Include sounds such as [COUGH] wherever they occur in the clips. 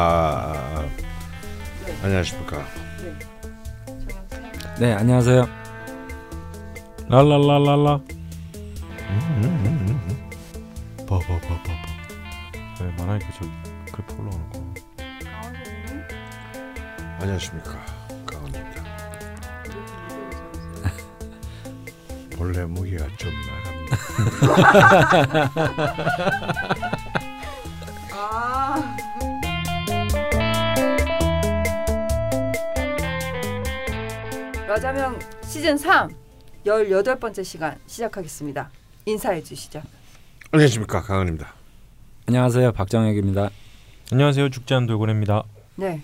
아, 아. 안녕하십니까. 네 안녕하세요. 랄랄랄랄라. 봐봐봐봐봐. 왜 말하니까 저 그래프 올라오는 거. 안녕하십니까. 강원입니다. [LAUGHS] 본래 무게가 좀 나갑니다. [LAUGHS] 라자명 시즌 3 18번째 시간 시작하겠습니다. 인사해 주시죠. 안녕하십니까. 강원입니다. 안녕하세요 박정혁입니다. 안녕하세요 죽지않은 돌고래입니다. 네.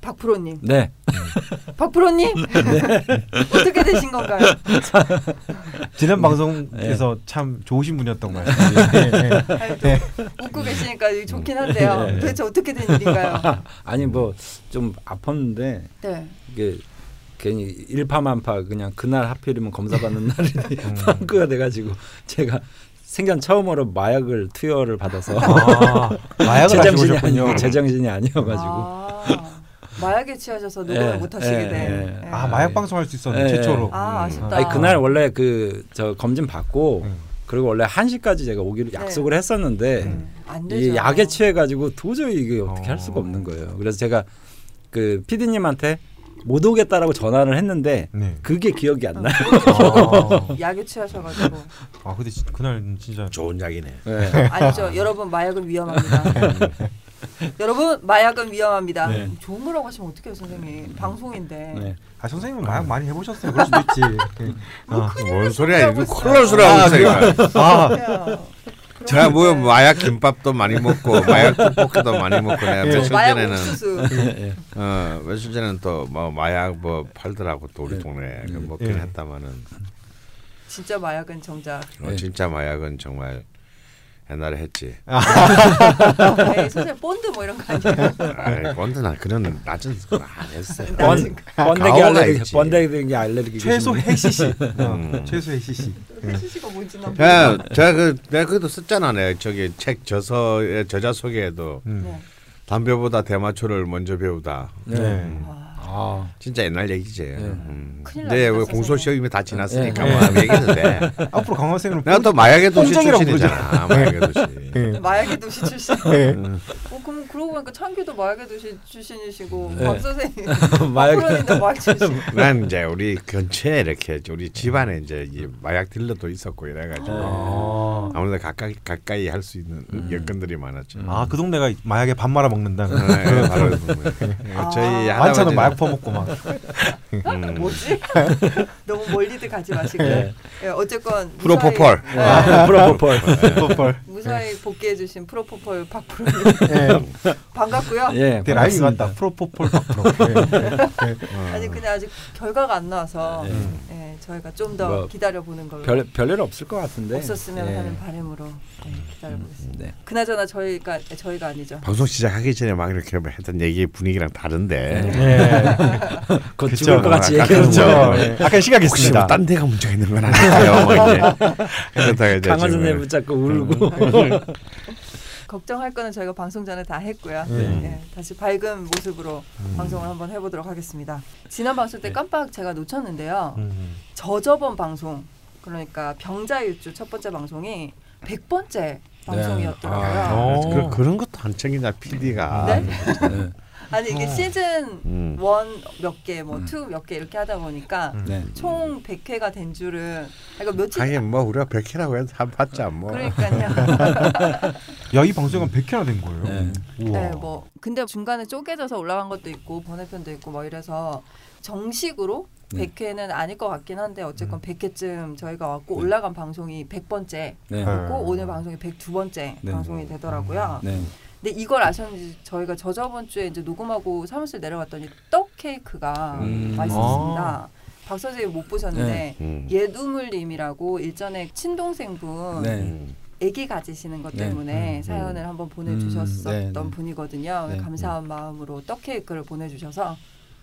박프로님. 네 [LAUGHS] 박프로님. [LAUGHS] 어떻게 되신 건가요? [LAUGHS] 지난 네. 방송에서 참 좋으신 분이었던 것 같아요. 아유, 또 웃고 계시니까 좋긴 한데요. 네. 도대체 어떻게 된 일인가요? 아니 뭐 좀 아팠는데 네. 이게 괜히 일파만파 그냥 그날 하필이면 검사 받는 날이 [LAUGHS] 펑크가 돼가지고 제가 생전 처음으로 마약을 투여를 받아서 아, 마약을 [LAUGHS] 제정신이 하시군요. 아니 제정신이 아니어가지고 아, 마약에 취하셔서 녹음을 예, 못 하시게 예, 된. 예. 예. 아 마약 방송할 수 있었는 예, 최초로. 아, 아쉽다. 아니 그날 원래 그 저 검진 받고 음. 그리고 원래 1 시까지 제가 오기로 네. 약속을 했었는데 음, 안 되죠. 이 약에 취해 가지고 도저히 이게 어떻게 할 수가 어. 없는 거예요. 그래서 제가 그 PD님한테 못 오겠다라고 전화를 했는데 네. 그게 기억이 안 나요. 아, 약에 취하셔가지고 아 근데 지- 그날 진짜 좋은 약이네. 네. 아니죠. 여러분 마약은 위험합니다. [LAUGHS] 여러분 마약은 위험합니다. 네. 좋은 거라고 하시면 어떡해요 선생님. 방송인데. 네. 아 선생님은 마약 많이 해보셨어요. 그럴 수도 있지. 아, 뭔 소리야? 이거 있어요. 콜라 소리하고 있으니까. 아 그래요. 제가 뭐 마약 김밥도 많이 먹고 [LAUGHS] 마약 떡볶이도 많이 먹고 내가 예. 며칠 전에는 옥수수. 예. 어 며칠 전에는 또 뭐 마약 뭐 팔더라고 또 우리 네. 동네에 그 음. 먹긴 예. 했다마는 진짜 마약은 정작. 어, 네. 진짜 마약은 정말 옛날에 했지. 에이, 선생님 본드 뭐 이런 거 아니에요? 아이, 본드나 그런 낮은 거안 했어요. 번 번데기 알레르기. 번데기 알레르기 최소 해시시. 어, 음. 최소 해시시. 해시시가 뭔지 야, 모르겠어요. 제가 그 내가 그것도 썼잖아. 내가 저기 책 저서의 저자 소개에도 음. 네. 담배보다 대마초를 먼저 배우다. 네. 네. 와, 아, 진짜 옛날 얘기지. 음. 큰일 근데 왜. 공소시효 이미 다 지났으니까 네. 뭐 돼. [LAUGHS] 앞으로 선생님은 내가 또 마약의 도시 출신이잖아. 마약의 도시. 예. 마약의 도시 출신. 예. 그러고 보니까 창규도 마약의 도시 출신이시고 네. 박 선생님 [LAUGHS] 마약 프로님도 마약 출신. 난 이제 우리 근처에 이렇게 우리 집안에 이제 이 마약 딜러도 있었고 이래가지고 아, 아무래도 가까이 가까이 할 수 있는 여건들이 많았죠. 아, 그 동네가 마약에 밥 말아 먹는다는. 네, 바로 그 [LAUGHS] 아. 저희 많잖아 할아버지는- 마약 퍼먹고 막. 음. 뭐지? [LAUGHS] 너무 멀리들 가지 마시고요. 네. 예, 어쨌건 프로포폴. 무사히, 아, 프로포폴. 무사히 복귀해 주신 프로포폴 박프로님 예. [LAUGHS] 반갑고요. 예, 내 라임이. 같다. 프로포폴 박프로. 예. 예. 아니 근데 아직 결과가 안 나와서 예. 예, 저희가 좀더 뭐, 기다려 보는 걸로 별 별일 없을 것 같은데. 없었으면 예. 하는 바람으로 예, 기다려 보겠습니다. 네. 그나저나 저희가 예, 저희가 아니죠. 방송 시작하기 전에 막 이렇게 했던 얘기 분위기랑 다른데 예. [LAUGHS] 곧 그쵸. 죽을 것 같이 아, 얘기하는 그렇죠. 거예요. 예. 약간 혹시 시각했습니다. 뭐딴 데가 문제가 있는 건 아닐까요? 뭐 이제 그렇다가 이제 강원 지금 선생 붙잡고 울고. [LAUGHS] 걱정할 거는 저희가 방송 전에 다 했고요. 네. 예, 다시 밝은 모습으로 방송을 한번 해보도록 하겠습니다. 지난 방송 때 네. 깜빡 제가 놓쳤는데요. 음. 저저번 방송 그러니까 병자일주 첫 번째 방송이 100번째 방송이었더라고요. 아. 어. 그, 그런 것도 안 챙기냐 PD가 네? 네. 아니 이게 시즌 음. 원몇 개, 뭐 음. 투몇 개 이렇게 하다 보니까 음. 네. 총 100회가 된 줄은 그러니까 며칠 하긴 뭐 우리가 백회라고 해도 한 봤자 뭐 그러니까요. [LAUGHS] 야, 이 방송은 100회나 된 거예요. 네. 우와. 네, 뭐 근데 중간에 쪼개져서 올라간 것도 있고 번외편도 있고 뭐 이래서 정식으로 네. 100회는 아닐 것 같긴 한데 어쨌건 음. 100회쯤 저희가 왔고 네. 올라간 방송이 100번째 네. 네. 고 오늘 방송이 102번째 네. 방송이 되더라고요. 네. 근데 이걸 아셨는지 저희가 저저번 주에 이제 녹음하고 사무실 내려갔더니 떡 케이크가 음. 맛있었습니다. 박 선생님 못 보셨는데 음. 예두물님이라고 일전에 친동생분 네. 음. 아기 가지시는 것 네. 때문에 음, 사연을 한번 보내주셨었던 음, 네, 네. 분이거든요. 네. 감사한 마음으로 떡 케이크를 보내주셔서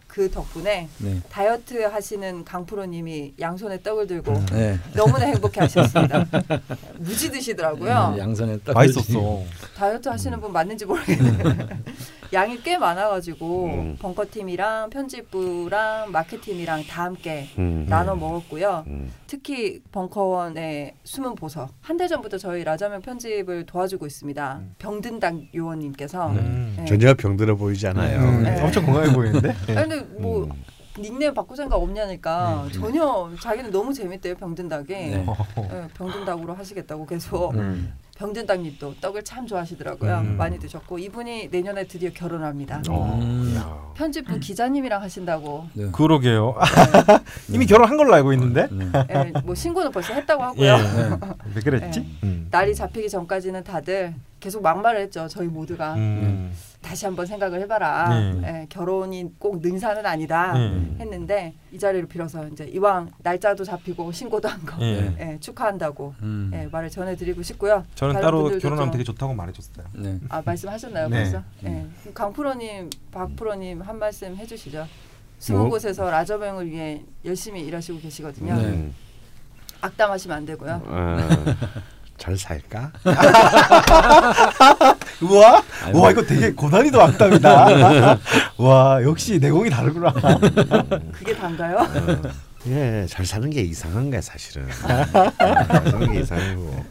그 덕분에 네. 다이어트 하시는 강프로님이 양손에 떡을 들고 네. 너무나 행복해 하셨습니다. [LAUGHS] 무지 드시더라고요. 네, 양손에 딱 맛있었어. 다이어트 하시는 분 맞는지 모르겠는데 [LAUGHS] 양이 꽤 많아가지고 음. 벙커 팀이랑 편집부랑 마케팅이랑 다 함께 음. 나눠 먹었고요. 음. 특히 벙커원의 숨은 보석 한 달 전부터 저희 라자면 편집을 도와주고 있습니다. 음. 병든당 요원님께서 음. 네. 전혀 병들어 보이지 않아요. 음, 네. 엄청 건강해 보이는데. 네. [LAUGHS] 아니 근데 뭐 음. 닉네임 바꿀 생각 없냐니까 음. 전혀 자기는 너무 재밌대요 병든닭이 네. 어. 네, 병든닭으로 하시겠다고 계속 음. 병든닭님도 떡을 참 좋아하시더라고요 음. 많이 드셨고 이분이 내년에 드디어 결혼합니다 어. 음. 야. 편집부 기자님이랑 하신다고 네. 그러게요. [LAUGHS] 이미 결혼한 걸로 알고 있는데. 네. 네, 뭐 신고는 벌써 했다고 예. 하고요 네. 왜 그랬지? 네. 음. 날이 잡히기 전까지는 다들 계속 막말을 했죠 저희 모두가 음. 다시 한번 생각을 해봐라 네. 예, 결혼이 꼭 능사는 아니다 음. 했는데 이 자리를 빌어서 이제 이왕 날짜도 잡히고 신고도 한거 예. 예, 축하한다고 음. 예, 말을 전해드리고 싶고요. 저는 따로 결혼하면 좀- 되게 좋다고 말해줬어요. 네. 아 말씀하셨나요 네. 벌써? 음. 예. 강 프로님, 박 프로님 한 말씀 해주시죠. 숨은 뭐? 곳에서 라저병을 위해 열심히 일하시고 계시거든요. 네. 음. 악담하시면 안 되고요. 어, 잘 살까? [LAUGHS] 우와, 아이고. 와 이거 되게 고난이도 악담이다. [LAUGHS] 와 역시 내공이 다르구나. 그게 단가요? 어. 예, 잘 사는 게 이상한 거야 사실은. 어, [LAUGHS] 잘 사는 게 이상하고.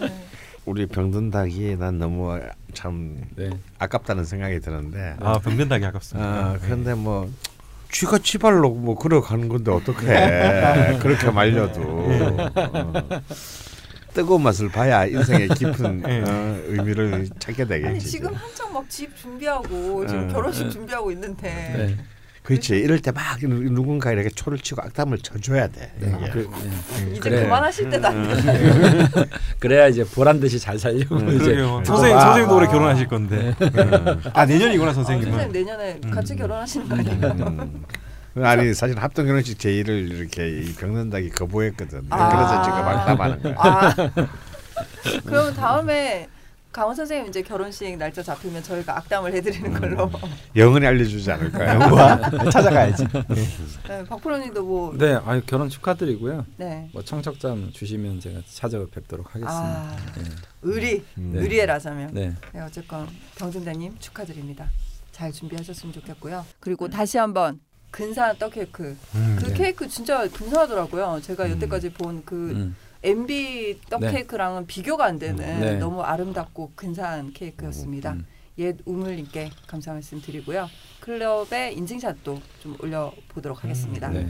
네. 우리 병든 닭이 난 너무 참 네. 아깝다는 생각이 드는데. 아 병든 닭이 아깝습니다. 아, 그런데 뭐 쥐가 지발로 뭐 걸어가는 건데 어떡해 그렇게 말려도 어. 뜨거운 맛을 봐야 인생의 깊은 [LAUGHS] 예. 어, 의미를 찾게 아니 되겠지 지금 한창 막 집 준비하고 지금 어. 결혼식 준비하고 있는데 네. 그렇지 이럴 때 막 누군가 이렇게 초를 치고 악담을 쳐줘야 돼 네. 이게. 그, 네. 이제 그래. 그만하실 때도 안 음. 돼요. [LAUGHS] 그래야 이제 보란 듯이 잘 살려고 음, 이제 선생님 봐. 선생님도 올해 결혼하실 건데. 음. 아 내년이구나 아, 선생님은. 선생님 내년에 같이 음. 결혼하시는 거 아니에요? 음. 아니 사실 합동 결혼식 제의를 이렇게 이 병든닭이 거부했거든 아. 그래서 지금 악담하는 거야 아 [LAUGHS] 그러면 다음에 강원 선생님 이제 결혼식 날짜 잡히면 저희가 악담을 해드리는 걸로. 영원히 알려주지 않을까요? [LAUGHS] [LAUGHS] 찾아가야지. 네, 박프로님도 뭐 네, 아유 결혼 축하드리고요. 네. 뭐 청첩장 주시면 제가 찾아뵙도록 하겠습니다. 아 네. 의리 음. 의리에라자면 네. 네, 어쨌건 병준대님 축하드립니다. 잘 준비하셨으면 좋겠고요. 그리고 다시 한번 근사한 떡 케이크. 음, 그 네. 케이크 진짜 근사하더라고요. 제가 음. 여태까지 본그 음. MB 떡 네. 케이크랑은 비교가 안 되는 네. 너무 아름답고 근사한 케이크였습니다. 음. 옛 우물님께 감사 말씀 드리고요. 클럽의 인증샷도 좀 올려보도록 하겠습니다. 네.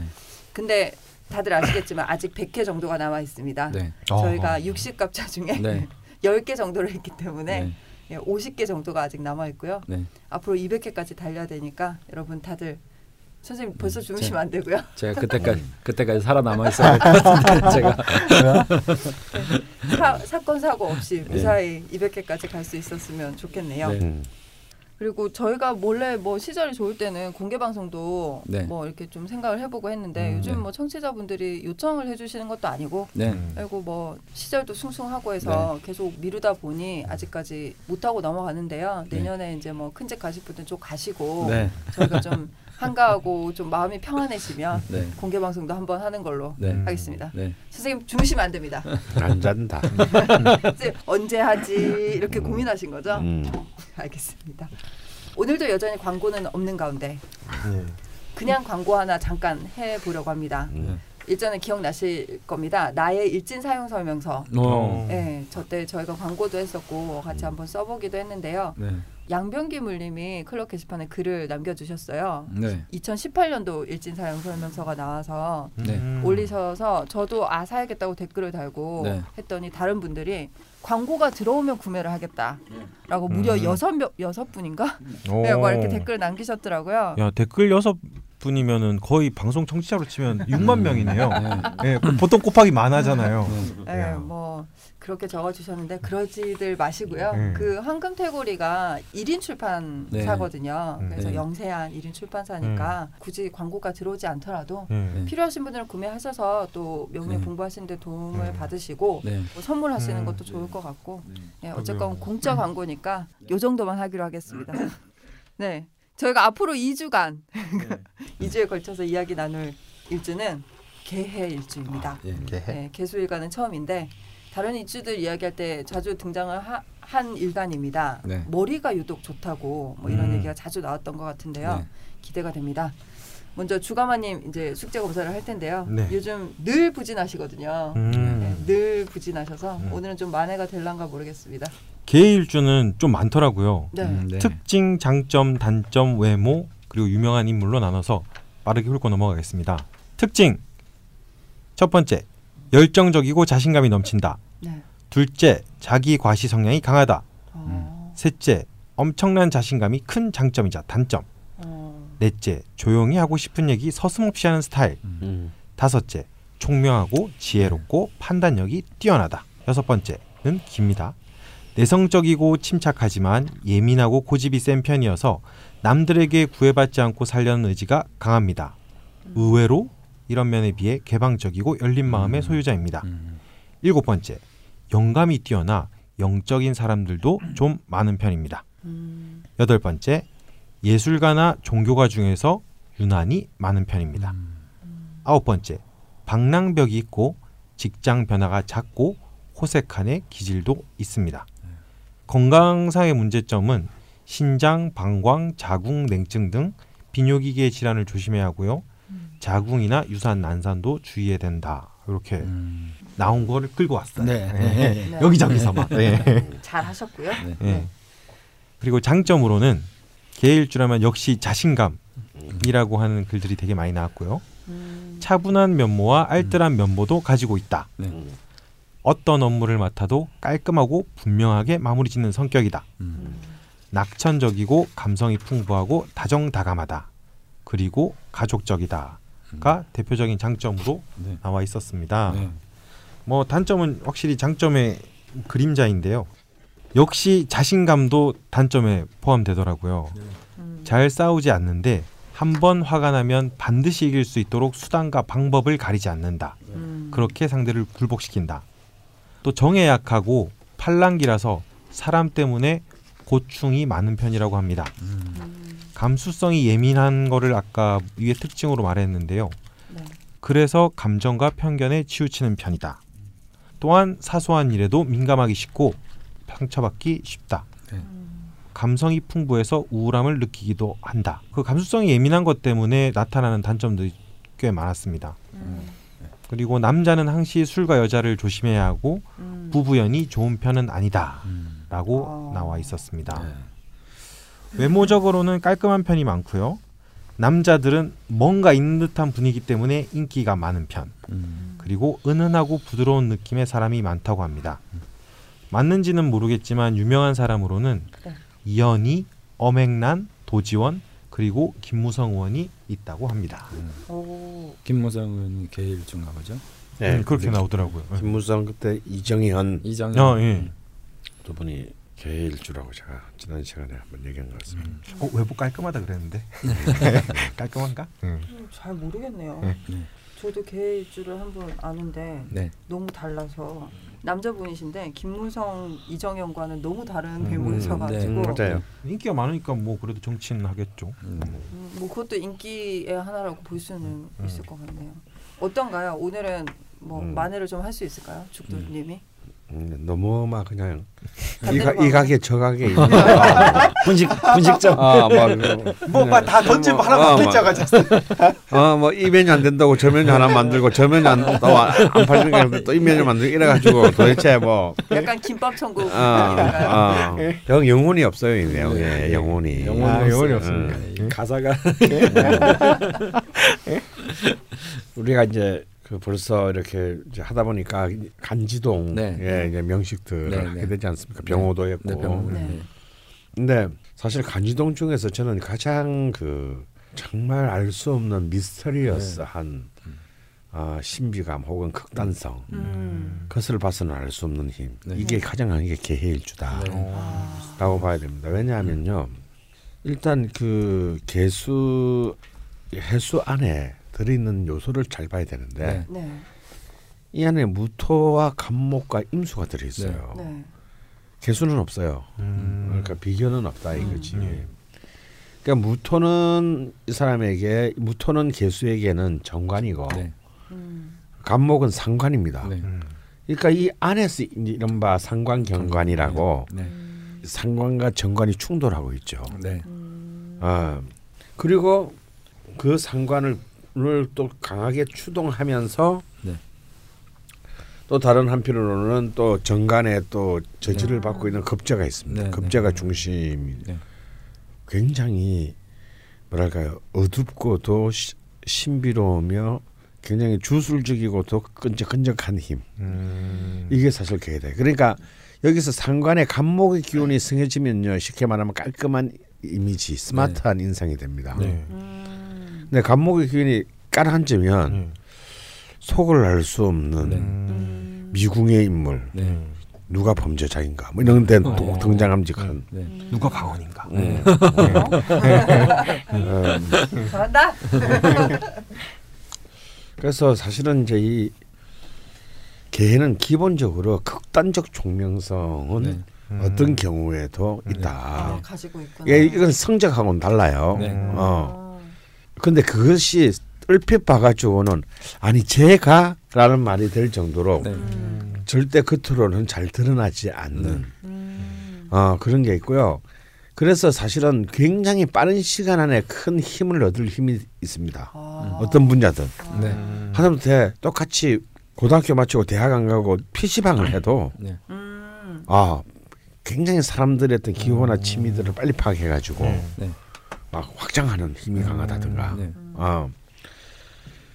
근데 다들 아시겠지만 아직 100회 정도가 남아 있습니다. 네. 어. 저희가 60갑자 중에 네. 10개 정도를 했기 때문에 네. 예, 50개 정도가 아직 남아 있고요. 네. 앞으로 200개까지 달려야 되니까 여러분 다들 선생님 벌써 음, 주무시면 안 되고요. 제가 그때까지 그때까지 살아남아 있어야 될것 같은데 제가 사, 사건 사고 없이 네. 무사히 200개까지 갈 수 있었으면 좋겠네요. 네. 음. 그리고 저희가 몰래 뭐 시절이 좋을 때는 공개 방송도 네. 뭐 이렇게 좀 생각을 해보고 했는데 음, 요즘 네. 뭐 청취자분들이 요청을 해주시는 것도 아니고 네. 음. 그리고 뭐 시절도 숭숭하고 해서 계속 미루다 보니 아직까지 못하고 넘어가는데요. 네. 내년에 이제 뭐 큰 집 가실 분들 좀 가시고 네. 저희가 좀 한가하고 좀 마음이 평안해지면 네. 공개 방송도 한번 하는 걸로 네. 하겠습니다. 네. 선생님 주무시면 안 됩니다. 안 잔다 [LAUGHS] 언제 하지 이렇게 고민하신 거죠? 음. 알겠습니다. 오늘도 여전히 광고는 없는 가운데 예. 그냥 광고 하나 잠깐 해보려고 합니다. 음. 일전에 기억나실 겁니다. 나의 일진 사용 설명서. 어. 네, 저때 저희가 광고도 했었고 같이 한번 써보기도 했는데요. 네. 양병기 물님이 클럽 게시판에 글을 남겨주셨어요. 네. 2018년도 일진 사용 설명서가 나와서 네. 음. 올리셔서 저도 아 사야겠다고 댓글을 달고 네. 했더니 다른 분들이 광고가 들어오면 구매를 하겠다라고 무려 음. 여섯 명 여섯 분인가 [LAUGHS] 오. 네, 막 이렇게 댓글 남기셨더라고요. 야 댓글 여섯 분이면은 거의 방송 청취자로 치면 6만 명이네요. 네. 예, 그 보통 곱하기 만하잖아요. 네, 야. 뭐 그렇게 적어주셨는데 그러지들 마시고요. 음. 그 황금태고리가 1인 출판사거든요. 네. 그래서 네. 영세한 1인 출판사니까 굳이 광고가 들어오지 않더라도 예. 네. 필요하신 분들은 구매하셔서 또 명예 네. 공부하시는 데 도움을 음. 받으시고 네. 뭐 선물하시는 음. 것도 좋을 것 같고 네. 네, 어쨌건. 공짜 광고니까 요 정도만 하기로 하겠습니다. [LAUGHS] 네, 저희가 앞으로 2주간 2주에 [LAUGHS] 걸쳐서 이야기 나눌 일주는 개해 일주입니다. 예. 이렇게 해. 네, 개수일가는 처음인데 다른 일주들 이야기할 때 자주 등장을 하, 한 일간입니다. 네. 머리가 유독 좋다고 뭐 이런 음. 얘기가 자주 나왔던 것 같은데요. 네. 기대가 됩니다. 먼저 주가마님 이제 숙제 검사를 할 텐데요. 네. 요즘 늘 부진하시거든요. 네, 음. 늘 부진하셔서 음. 오늘은 좀 만회가 될란가 모르겠습니다. 개일주는 좀 많더라고요. 네. 음, 네. 특징, 장점, 단점, 외모 그리고 유명한 인물로 나눠서 빠르게 훑고 넘어가겠습니다. 특징 첫 번째 열정적이고 자신감이 넘친다. 네. 둘째 자기 과시 성향이 강하다. 어, 셋째 엄청난 자신감이 큰 장점이자 단점. 어, 넷째 조용히 하고 싶은 얘기 서슴없이 하는 스타일. 음. 다섯째 총명하고 지혜롭고 판단력이 뛰어나다. 여섯 번째는 깁니다. 내성적이고 침착하지만 예민하고 고집이 센 편이어서 남들에게 구애받지 않고 살려는 의지가 강합니다. 의외로 이런 면에 비해 개방적이고 열린 마음의 소유자입니다. 음. 일곱 번째 영감이 뛰어나 영적인 사람들도 좀 많은 편입니다. 음, 여덟 번째 예술가나 종교가 중에서 유난히 많은 편입니다. 음. 아홉 번째 방랑벽이 있고 직장 변화가 작고 호색한의 기질도 있습니다. 건강상의 문제점은 신장, 방광, 자궁, 냉증 등 비뇨기계 질환을 조심해야 하고요. 자궁이나 유산 난산도 주의해야 된다. 이렇게 음. 나온 거를 끌고 왔어요. 네. 네. 네. 여기저기서만. 네. 잘 하셨고요. 네. 예. 그리고 장점으로는 개일주라면 역시 자신감이라고 하는 글들이 되게 많이 나왔고요. 음, 차분한 면모와 알뜰한 면모도 가지고 있다. 네. 어떤 업무를 맡아도 깔끔하고 분명하게 마무리 짓는 성격이다. 음. 낙천적이고 감성이 풍부하고 다정다감하다. 그리고 가족적이다 가 대표적인 장점으로 네. 나와 있었습니다. 네. 뭐 단점은 확실히 장점의 그림자인데요. 역시 자신감도 단점에 포함되더라고요. 음, 잘 싸우지 않는데 한 번 화가 나면 반드시 이길 수 있도록 수단과 방법을 가리지 않는다. 음, 그렇게 상대를 굴복시킨다. 또 정에 약하고 팔랑기라서 사람 때문에 고충이 많은 편이라고 합니다. 음. 음, 감수성이 예민한 거를 아까 위에 특징으로 말했는데요. 네. 그래서 감정과 편견에 치우치는 편이다. 또한 사소한 일에도 민감하기 쉽고 상처받기 쉽다. 음, 감성이 풍부해서 우울함을 느끼기도 한다. 그 감수성이 예민한 것 때문에 나타나는 단점들이 꽤 많았습니다. 음, 그리고 남자는 항시 술과 여자를 조심해야 하고 음. 부부연이 좋은 편은 아니다라고 음. 아. 나와 있었습니다. 네. 외모적으로는 깔끔한 편이 많고요. 남자들은 뭔가 있는 듯한 분위기 때문에 인기가 많은 편. 음. 그리고 은은하고 부드러운 느낌의 사람이 많다고 합니다. 맞는지는 모르겠지만 유명한 사람으로는 네. 이현희, 엄앵란, 도지원 그리고 김무성 의원이 있다고 합니다. 오, 김무성은 개일중가 보죠. 네, 음, 그렇게 나오더라고요. 김무성 그때 이정현 이정현. 어, 예. 두 분이 개일주라고 제가 지난 시간에 한번 얘기한 것 같습니다. 어, 외부 깔끔하다 그랬는데 [LAUGHS] 깔끔한가? 응. 음, 잘 모르겠네요. 네. 네. 저도 개일주를 한분 아는데 네. 너무 달라서 남자분이신데 김무성 이정현과는 너무 다른 음, 배우셔가지고 네. 맞아요. 인기가 많으니까 뭐 그래도 정치인 하겠죠. 음. 음, 뭐 그것도 인기의 하나라고 볼 수는 음. 있을 것 같네요. 어떤가요? 오늘은 뭐 음. 만회를 좀 할 수 있을까요, 죽도님이? 음, 너무 막 그냥 반대로 이가, 이 가게 저 가게 분식 분식점. 아막 뭐다 던지고 하나 던져가지고 어뭐 이 메뉴 안 된다고 저 메뉴 하나 만들고 저 메뉴 안또안 팔리니까 또이 메뉴 만들고 이래가지고 도대체 뭐. 약간 김밥 천국 아? 아, 영 영혼이 없어요 이 내용에 영혼이. 영혼이 아, 영혼이 없어요. 없습니다. 네, 이 가사가. [LAUGHS] 우리가 이제 그 벌써 이렇게 이제 하다 보니까 간지동 네. 예 이제 명식들을 네, 하게 네. 되지 않습니까? 병호도 했고. 네, 병. 네. 네. 근데 사실 간지동 중에서 저는 가장 그 정말 알 수 없는 미스터리어스한 아, 신비감 혹은 극단성 음. 그것을 봐서는 알 수 없는 힘 네. 이게 가장 강한 게 개해일주다라고 네. 아, 봐야 됩니다. 왜냐하면요 일단 그 개수 해수 안에 들어있는 요소를 잘 봐야 되는데 네. 네, 이 안에 무토와 간목과 임수가 들어있어요. 네. 개수는 없어요. 음. 그러니까 비견은 없다 이거지. 음. 그러니까 무토는 이 사람에게 무토는 개수에게는 정관이고 네. 음. 간목은 상관입니다. 네. 음. 그러니까 이 안에서 이른바 상관 경관이라고 네. 상관과 정관이 충돌하고 있죠. 네. 아 그리고 그 상관을 또 강하게 추동하면서 네. 또 다른 한편으로는 또 정관에 또 저지를 받고 있는 급제가 있습니다. 네, 급제가 네. 중심이 네. 굉장히 뭐랄까요 어둡고도 시- 신비로우며 굉장히 주술적이고도 끈적끈적한 힘 음. 이게 사실 계다. 그러니까 여기서 상관의 간목의 기운이 승해지면요 쉽게 말하면 깔끔한 이미지, 스마트한 인상이 됩니다. 네. 근데 간목의 기운이 깔아앉으면 네. 속을 알 수 없는 네. 음. 미궁의 인물, 네. 누가 범죄자인가 뭐 이런 데 어. 또 등장함직한 네. 누가 박원인가? 음. 음. 잘한다. [LAUGHS] 그래서 사실은 이제 이 개는 기본적으로 극단적 총명성은 네. 어떤 경우에도 아, 있다. 가지고 있구나. 예, 이건 성적하고는 달라요. 네. 어. 근데 그것이 얼핏 봐가지고는 아니 제가라는 말이 될 정도로 네. 음. 절대 겉으로는 잘 드러나지 않는 음. 어, 그런 게 있고요. 그래서 사실은 굉장히 빠른 시간 안에 큰 힘을 얻을 힘이 있습니다. 아. 어떤 분야든 네. 하다못해 똑같이 고등학교 마치고 대학 안 가고 PC방을 해도 네. 음. 아 굉장히 사람들의 어떤 기호나 취미들을 빨리 파악해가지고 네. 네. 막 확장하는 힘이 강하다든가 네. 어.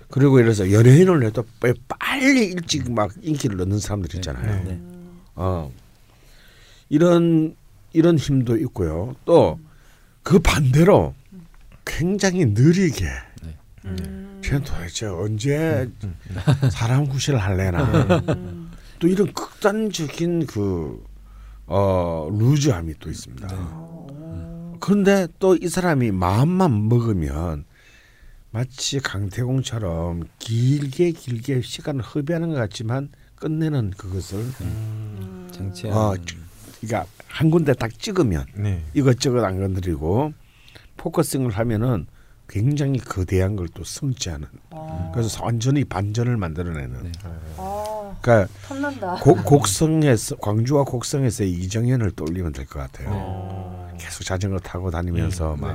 그리고 이래서 연예인을 해도 왜 빨리 일찍 막 인기를 얻는 사람들 있잖아요. 네. 어. 이런 이런 힘도 있고요. 또 그 반대로 굉장히 느리게 음. 쟤는 도대체 언제 [LAUGHS] 사람 구실을 할래나 음. 또 이런 극단적인 그 어, 루즈함이 또 있습니다. 어. 그런데 또 이 사람이 마음만 먹으면 마치 강태공처럼 길게 길게 시간을 허비하는 것 같지만 끝내는 그것을 음. 정치. 어, 그러니까 한 군데 딱 찍으면 네. 이것저것 안 건드리고 focusing을 하면은 굉장히 거대한 걸 또 성취하는 아. 그래서 완전히 반전을 만들어내는 네. 아, 그러니까 탐난다. 곡, 곡성에서 광주와 곡성에서 이정현을 떠올리면 될 것 같아요. 어. 계속 자전거 타고 다니면서 네.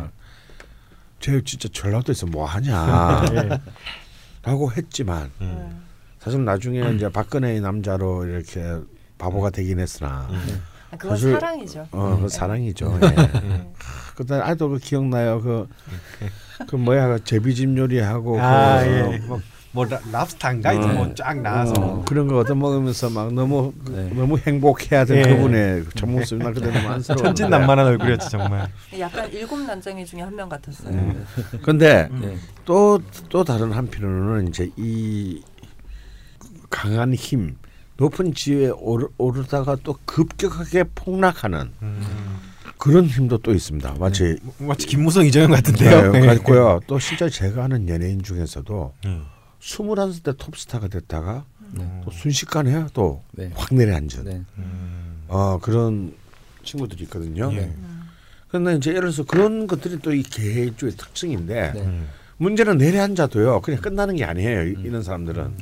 막 쟤 진짜 전라도에서 뭐 하냐 네. [LAUGHS] 라고 했지만 음. 사실 나중에 이제 박근혜의 남자로 이렇게 바보가 되긴 했으나 아, 그건 사실- 사랑이죠. 어, 그 사랑이죠. 예. 음. 그때 아직도 그 기억나요. 그, 그 뭐야 그 제비집 요리하고 아, 그, 예. 뭐, 뭐 라- 랍스타인가 이런 어. 뭐쫙 나와서 어, 그런 거 얻어 먹으면서 막 너무 네. 너무 행복해하던 예. 그분의 첫 모습이 나 그때 너무 안쓰러워. 천진난만한 얼굴이었지 정말. 약간 일곱 난장이 중에 한 명 같았어요. 음. 근데 네. 또또 다른 한편으로는 이제 이 강한 힘 높은 지위에 오르, 오르다가 또 급격하게 폭락하는 음. 그런 힘도 또 있습니다. 마치 마치 김무성 이정현 같은데요. 네, 같고요. 또 실제 제가 아는 연예인 중에서도 음. 21살 때 톱스타가 됐다가 네. 또 순식간에 또 네. 확 내려앉은 네. 음. 어, 그런 친구들이 있거든요. 예. 그런데 이제 예를 들어서 그런 것들이 또 이 개주의 특징인데 네. 음. 문제는 내려앉아도요. 그냥 끝나는 게 아니에요. 이- 이런 사람들은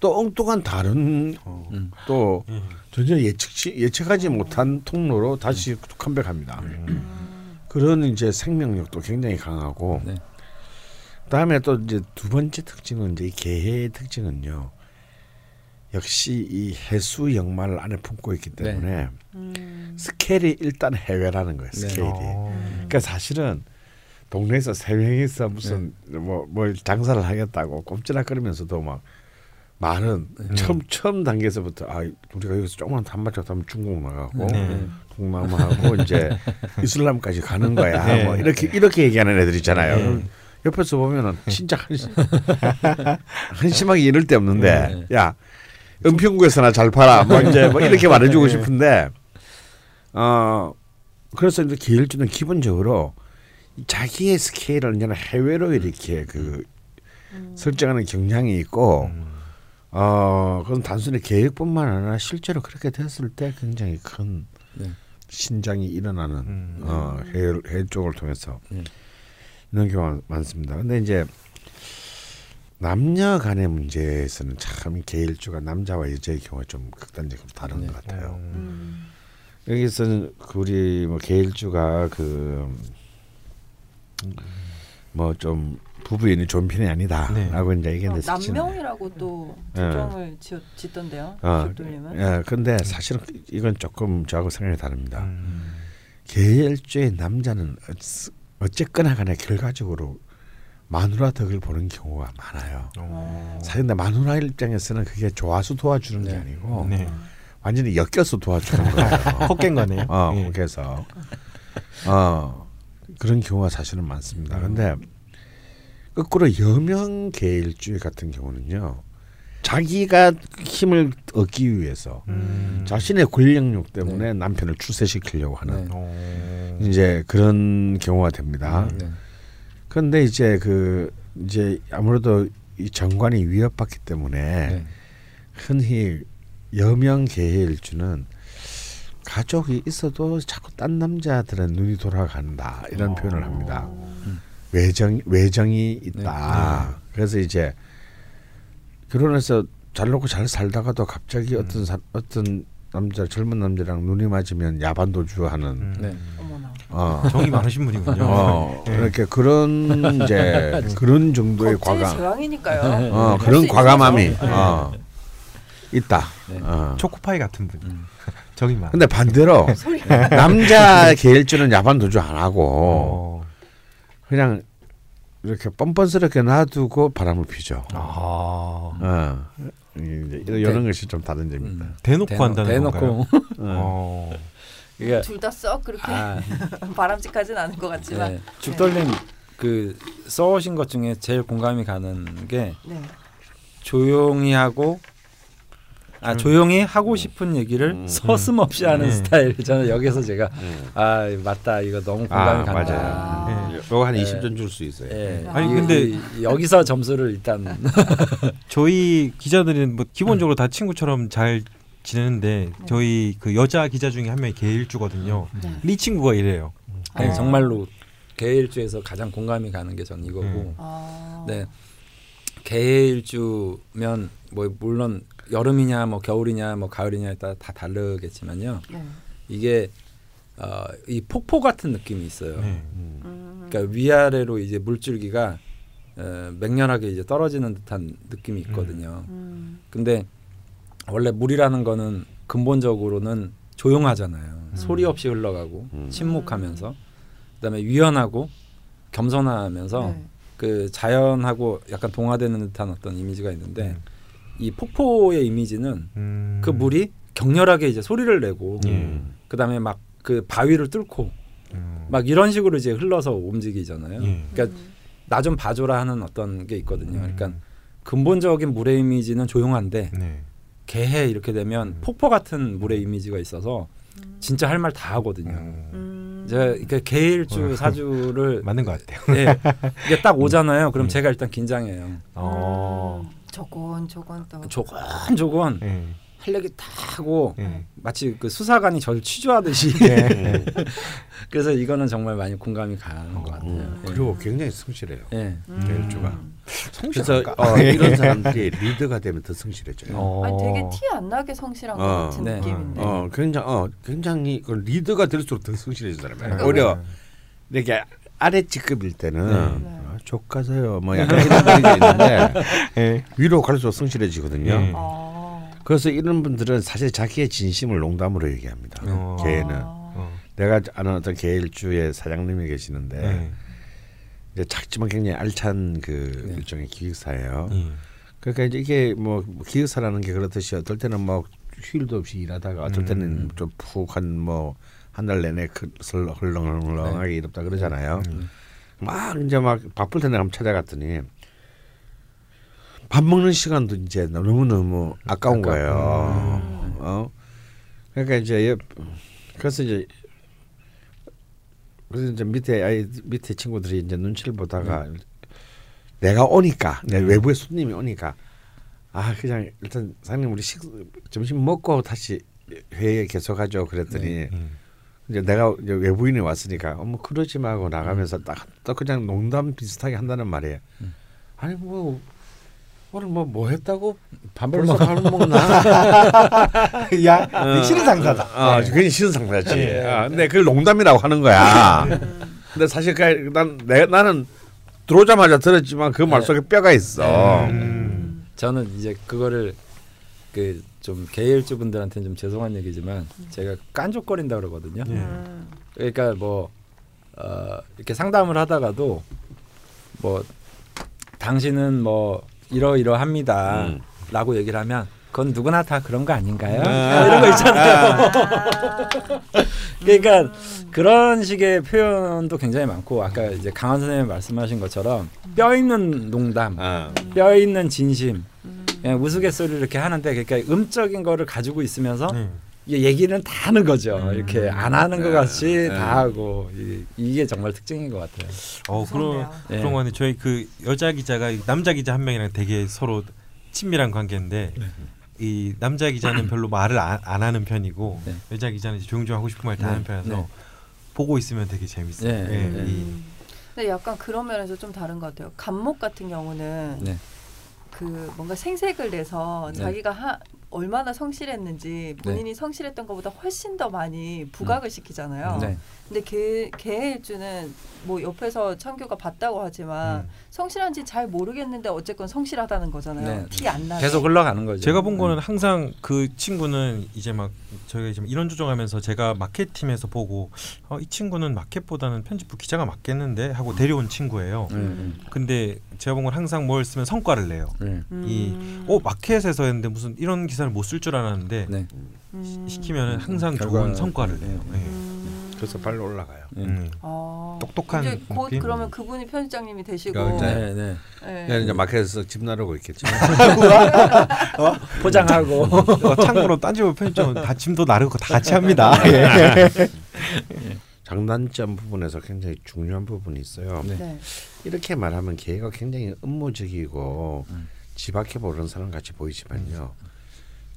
또 엉뚱한 다른 어. 음. 또 예. 전혀 예측치 예측하지 못한 통로로 다시 컴백합니다. 음. 그런 이제 생명력도 굉장히 강하고 네. 그다음에 또 이제 두 번째 특징은 이제 이 개해의 특징은요. 역시 이 해수 역마를 안에 품고 있기 네. 때문에 음. 스케일이 일단 해외라는 거예요. 네. 스케일이. 어. 그러니까 사실은 동네에서 세 명이서 무슨 뭐뭘 장사를 하겠다고 꼼지락거리면서도 막 말은 처음 처음 단계에서부터 아 우리가 여기서 조금만 단발짝 하면 중국 나가고 네. 동남아하고 이제 [LAUGHS] 이슬람까지 가는 거야. 네. 뭐 이렇게 이렇게 얘기하는 애들 있잖아요. 네. 옆에서 보면은 진짜 한심, [LAUGHS] 한심하게 이럴 데 없는데 야 은평구에서나 잘 팔아. 뭐 이제 뭐 [LAUGHS] 이렇게 말해주고 싶은데 어 그래서 이제 기일주는 기본적으로 자기의 스케일을 이제 해외로 이렇게 그 설정하는 경향이 있고 음. 어 그건 단순히 계획뿐만 아니라 실제로 그렇게 됐을 때 굉장히 큰 네. 신장이 일어나는 음. 어, 해, 해 쪽을 통해서 네. 이런 경우가 많습니다. 근데 이제 남녀 간의 문제에서는 참 개일주가 남자와 여자의 경우가 좀 극단적으로 다른 네. 것 같아요. 음. 여기서는 그 우리 뭐 개일주가 그 뭐 좀 부부인이 좋은 편이 아니다라고 이제 어, 얘기했는데 사실은- 남명이라고 또 예. 조정을 지었, 짓던데요. 어. 예, 근데 사실은 이건 조금 저하고 생각이 다릅니다. 음. 계열주의 남자는 어쨌거나 간에 결과적으로 마누라 덕을 보는 경우가 많아요. 어. 사실 근데 마누라 입장에서는 그게 좋아서 도와주는 게 네. 아니고 네. 완전히 엮여서 도와주는 거예요. [LAUGHS] 헛깬 거네요. 어, 예. 그래서 어 그런 경우가 사실은 많습니다. 근데 거꾸로 여명 계일주의 같은 경우는요. 자기가 힘을 얻기 위해서 음. 자신의 권력욕 때문에 남편을 출세시키려고 하는 네. 어. 이제 그런 경우가 됩니다. 네. 그런데 이제 그 이제 아무래도 이 정관이 위협받기 때문에 네. 흔히 여명 계일주는 가족이 있어도 자꾸 딴 남자들은 눈이 돌아간다 이런 어. 표현을 합니다. 음. 외정 외정이 있다. 그래서 이제 결혼해서 잘 놓고 잘 살다가도 갑자기 음. 어떤 사, 어떤 남자 젊은 남자랑 눈이 맞으면 야반도주하는 음. 네. 어, 정이 많으신 분이군요. 어 네. 이렇게 그런 이제 [LAUGHS] 그런 정도의 과감 제왕이니까요. 어할 그런 수 과감함이 거죠. 어 있다. 네. 어. 초코파이 같은 분. 음. [LAUGHS] 정이 많. 근데 반대로. [LAUGHS] 남자 계열주는 야반 도주 안 하고 어. 그냥 이렇게 뻔뻔스럽게 놔두고 바람을 피죠. 아. 어. 이제 이런 것이 좀 다른 점입니다. 음. 대놓고 대놓- 한다는 대놓고 건가요? [LAUGHS] 어. 어. 이게 둘다 썩 그렇게 아, [LAUGHS] 바람직하진 않은 것 같지만. 네. 죽돌님 그 써오신 것 중에 제일 공감이 가는 게 네. 조용히 하고 아 조용히 하고 싶은 얘기를 음. 서슴없이 하는 네. 스타일 저는 여기서 제가 음. 아 맞다 이거 너무 공감이 아 간다. 맞아요. 네. 요거 한 네. 20점 줄 수 있어요. 예. 아니, 이- 근데- 이- 여기서 점수를 일단 [LAUGHS] 저희 기자들은 뭐 기본적으로 다 친구처럼 잘 지내는데 저희 그 여자 기자 중에 한 명이 개일주거든요. 네. 이 친구가 이래요. 아니, 아. 정말로 개일주에서 가장 공감이 가는 게 전 이거고. 음. 아. 네. 개일주면 뭐 물론 여름이냐 뭐 겨울이냐 뭐 가을이냐에 따라 다 다르겠지만요. 네. 이게 어, 이 폭포 같은 느낌이 있어요. 네. 음. 음. 그러니까 위아래로 이제 물줄기가 어, 맹렬하게 이제 떨어지는 듯한 느낌이 있거든요. 음. 근데 원래 물이라는 거는 근본적으로는 조용하잖아요. 소리 없이 흘러가고 음. 침묵하면서 그다음에 유연하고 겸손하면서 네. 그 자연하고 약간 동화되는 듯한 어떤 이미지가 있는데 음. 이 폭포의 이미지는 음. 그 물이 격렬하게 이제 소리를 내고 음. 그다음에 막 그 바위를 뚫고 음. 막 이런 식으로 이제 흘러서 움직이잖아요. 예. 그러니까 나 좀 봐줘라 하는 어떤 게 있거든요. 음. 그러니까 근본적인 물의 이미지는 조용한데 네. 개해 이렇게 되면 음. 폭포 같은 물의 이미지가 있어서 진짜 할 말 다 하거든요. 음. 음. 제가 그러니까 개일주 어. 사주를 [LAUGHS] 맞는 것 같아요. 예, 이게 딱 오잖아요. 그럼 음. 제가 일단 긴장해요. 어. 음. 조곤 조곤 또. 조곤조곤 예. 할 얘기 다 하고 예. 마치 그 수사관이 저를 취조하듯이 예. [LAUGHS] 그래서 이거는 정말 많이 공감이 가는 것 같아요. 음. 예. 그리고 굉장히 성실해요. 예. 음. 개일주가. 그래서 성실한가? 어, 이런 사람들이 리더가 되면 더 성실해져요. 어. 아니 되게 티 안 나게 성실한 것 어. 같은 네. 느낌인데. 어, 굉장히 어, 굉장히 그 리더가 될수록 더 성실해진 사람이에요. 네. 오히려 이렇게 아래 직급일 때는 네. 아, 족가세요. 뭐 약간 이런 분위기 있는데 [LAUGHS] 예. 위로 갈수록 성실해지거든요. 네. 아. 그래서 이런 분들은 사실 자기의 진심을 농담으로 얘기합니다. 어. 개는 아. 어. 내가 아는 어떤 개일주의 사장님이 계시는데 네. 이제 작지만 굉장히 알찬 그 네. 일종의 기획사예요. 예. 그러니까 이제 이게 뭐 기획사라는 게 그렇듯이 어떨 때는 뭐 휴일도 없이 일하다가 어떨 때는 음. 좀 푹 한 뭐 한 달 내내 그 설- 헐렁헐렁하게 일했다 그러잖아요. 음. 막 이제 막 바쁠 때 내가 한번 찾아갔더니 밥 먹는 시간도 이제 너무 너무 아까운 아깝- 거예요. 음. 어 그러니까 이제 옆- 그래서 이제 그래서 이제 밑에 아이 밑에 친구들이 이제 눈치를 보다가 내가 오니까 내 음. 외부의 손님이 오니까 아 그냥 일단 사장님 우리 식 점심 먹고 다시 회에 계속하죠 그랬더니 네. 음. 이제 내가 이제 외부인이 왔으니까 어머 그러지 말고 나가면서 딱또 그냥 농담 비슷하게 한다는 말이에요. 음. 아니 뭐 오늘 뭐뭐 했다고 밥을 먹. 밥을 먹나? [LAUGHS] 야 어, 싫은 상사다. 아, 네. 그게 싫은 상사지. 네. 아, 근데 그걸 농담이라고 하는 거야. 근데 사실 그, 난 내, 나는 들어오자마자 들었지만 그 말 속에 뼈가 있어. 음. 저는 이제 그거를 그 좀 개일주 분들한테는 좀 죄송한 얘기지만 제가 깐족거린다 그러거든요. 예. 음. 그러니까 뭐 어, 이렇게 상담을 하다가도 뭐 당신은 뭐 이러이러합니다. 음. 라고 얘기를 하면 그건 누구나 다 그런 거 아닌가요? 아. 뭐 이런 거 있잖아요. 아. [LAUGHS] 그러니까 그런 식의 표현도 굉장히 많고 아까 이제 강한 선생님이 말씀하신 것처럼 뼈 있는 농담, 아, 뼈 있는 진심, 음. 우스갯소리를 이렇게 하는데 그러니까 음적인 거를 가지고 있으면서 네. 얘기는 다 하는 거죠. 음. 이렇게 안 하는 것 네. 같이 네. 다 하고 이, 이게 정말 특징인 것 같아요. 어 그런. 예. 그런 거 같은데 저희 그 여자 기자가 남자 기자 한 명이랑 되게 서로 친밀한 관계인데 네. 이 남자 기자는 별로 말을 안, 안 하는 편이고 네. 여자 기자는 조용조용 하고 싶은 말다 네. 하는 편이라서 네. 보고 있으면 되게 재밌어요. 네. 예, 네. 이- 음. 근데 약간 그런 면에서 좀 다른 것 같아요. 감목 같은 경우는 네. 그 뭔가 생색을 내서 네. 자기가 하, 얼마나 성실했는지 본인이 성실했던 것보다 훨씬 더 많이 부각을 시키잖아요. 네. 근데 개, 개일주는 뭐 옆에서 창규가 봤다고 하지만 음. 성실한지 잘 모르겠는데 어쨌건 성실하다는 거잖아요. 네. 티안 나게. 계속 흘러가는 거죠. 제가 본 거는 음. 항상 그 친구는 이제 막 저희가 지금 이런 조정하면서 제가 마켓팀에서 보고 어, 이 친구는 마켓보다는 편집부 기자가 맞겠는데 하고 데려온 친구예요. 음, 근데 건 항상 뭘 쓰면 성과를 내요. 음, 음. 이어 마켓에서 했는데 무슨 이런 기사를 못 쓸 줄 알았는데 네. 음. 시키면은 항상 결과- 좋은 성과를 네. 내요. 네. 음. 그래서 발로 올라가요. 네. 음. 아. 똑똑한 이제 곧 느낌? 그러면 그분이 편집장님이 되시고 그러니까 네, 네. 네. 얘는 이제 마켓에서 집 나르고 있겠지. [LAUGHS] 포장하고 어, 참고로 딴지보 편집점은 다 짐도 나르고 다 같이 합니다. 예. [LAUGHS] 장단점 부분에서 굉장히 중요한 부분이 있어요. 네. 네. 이렇게 말하면 걔가 굉장히 업무적이고 음. 지박해 보는 사람 같이 보이지만요.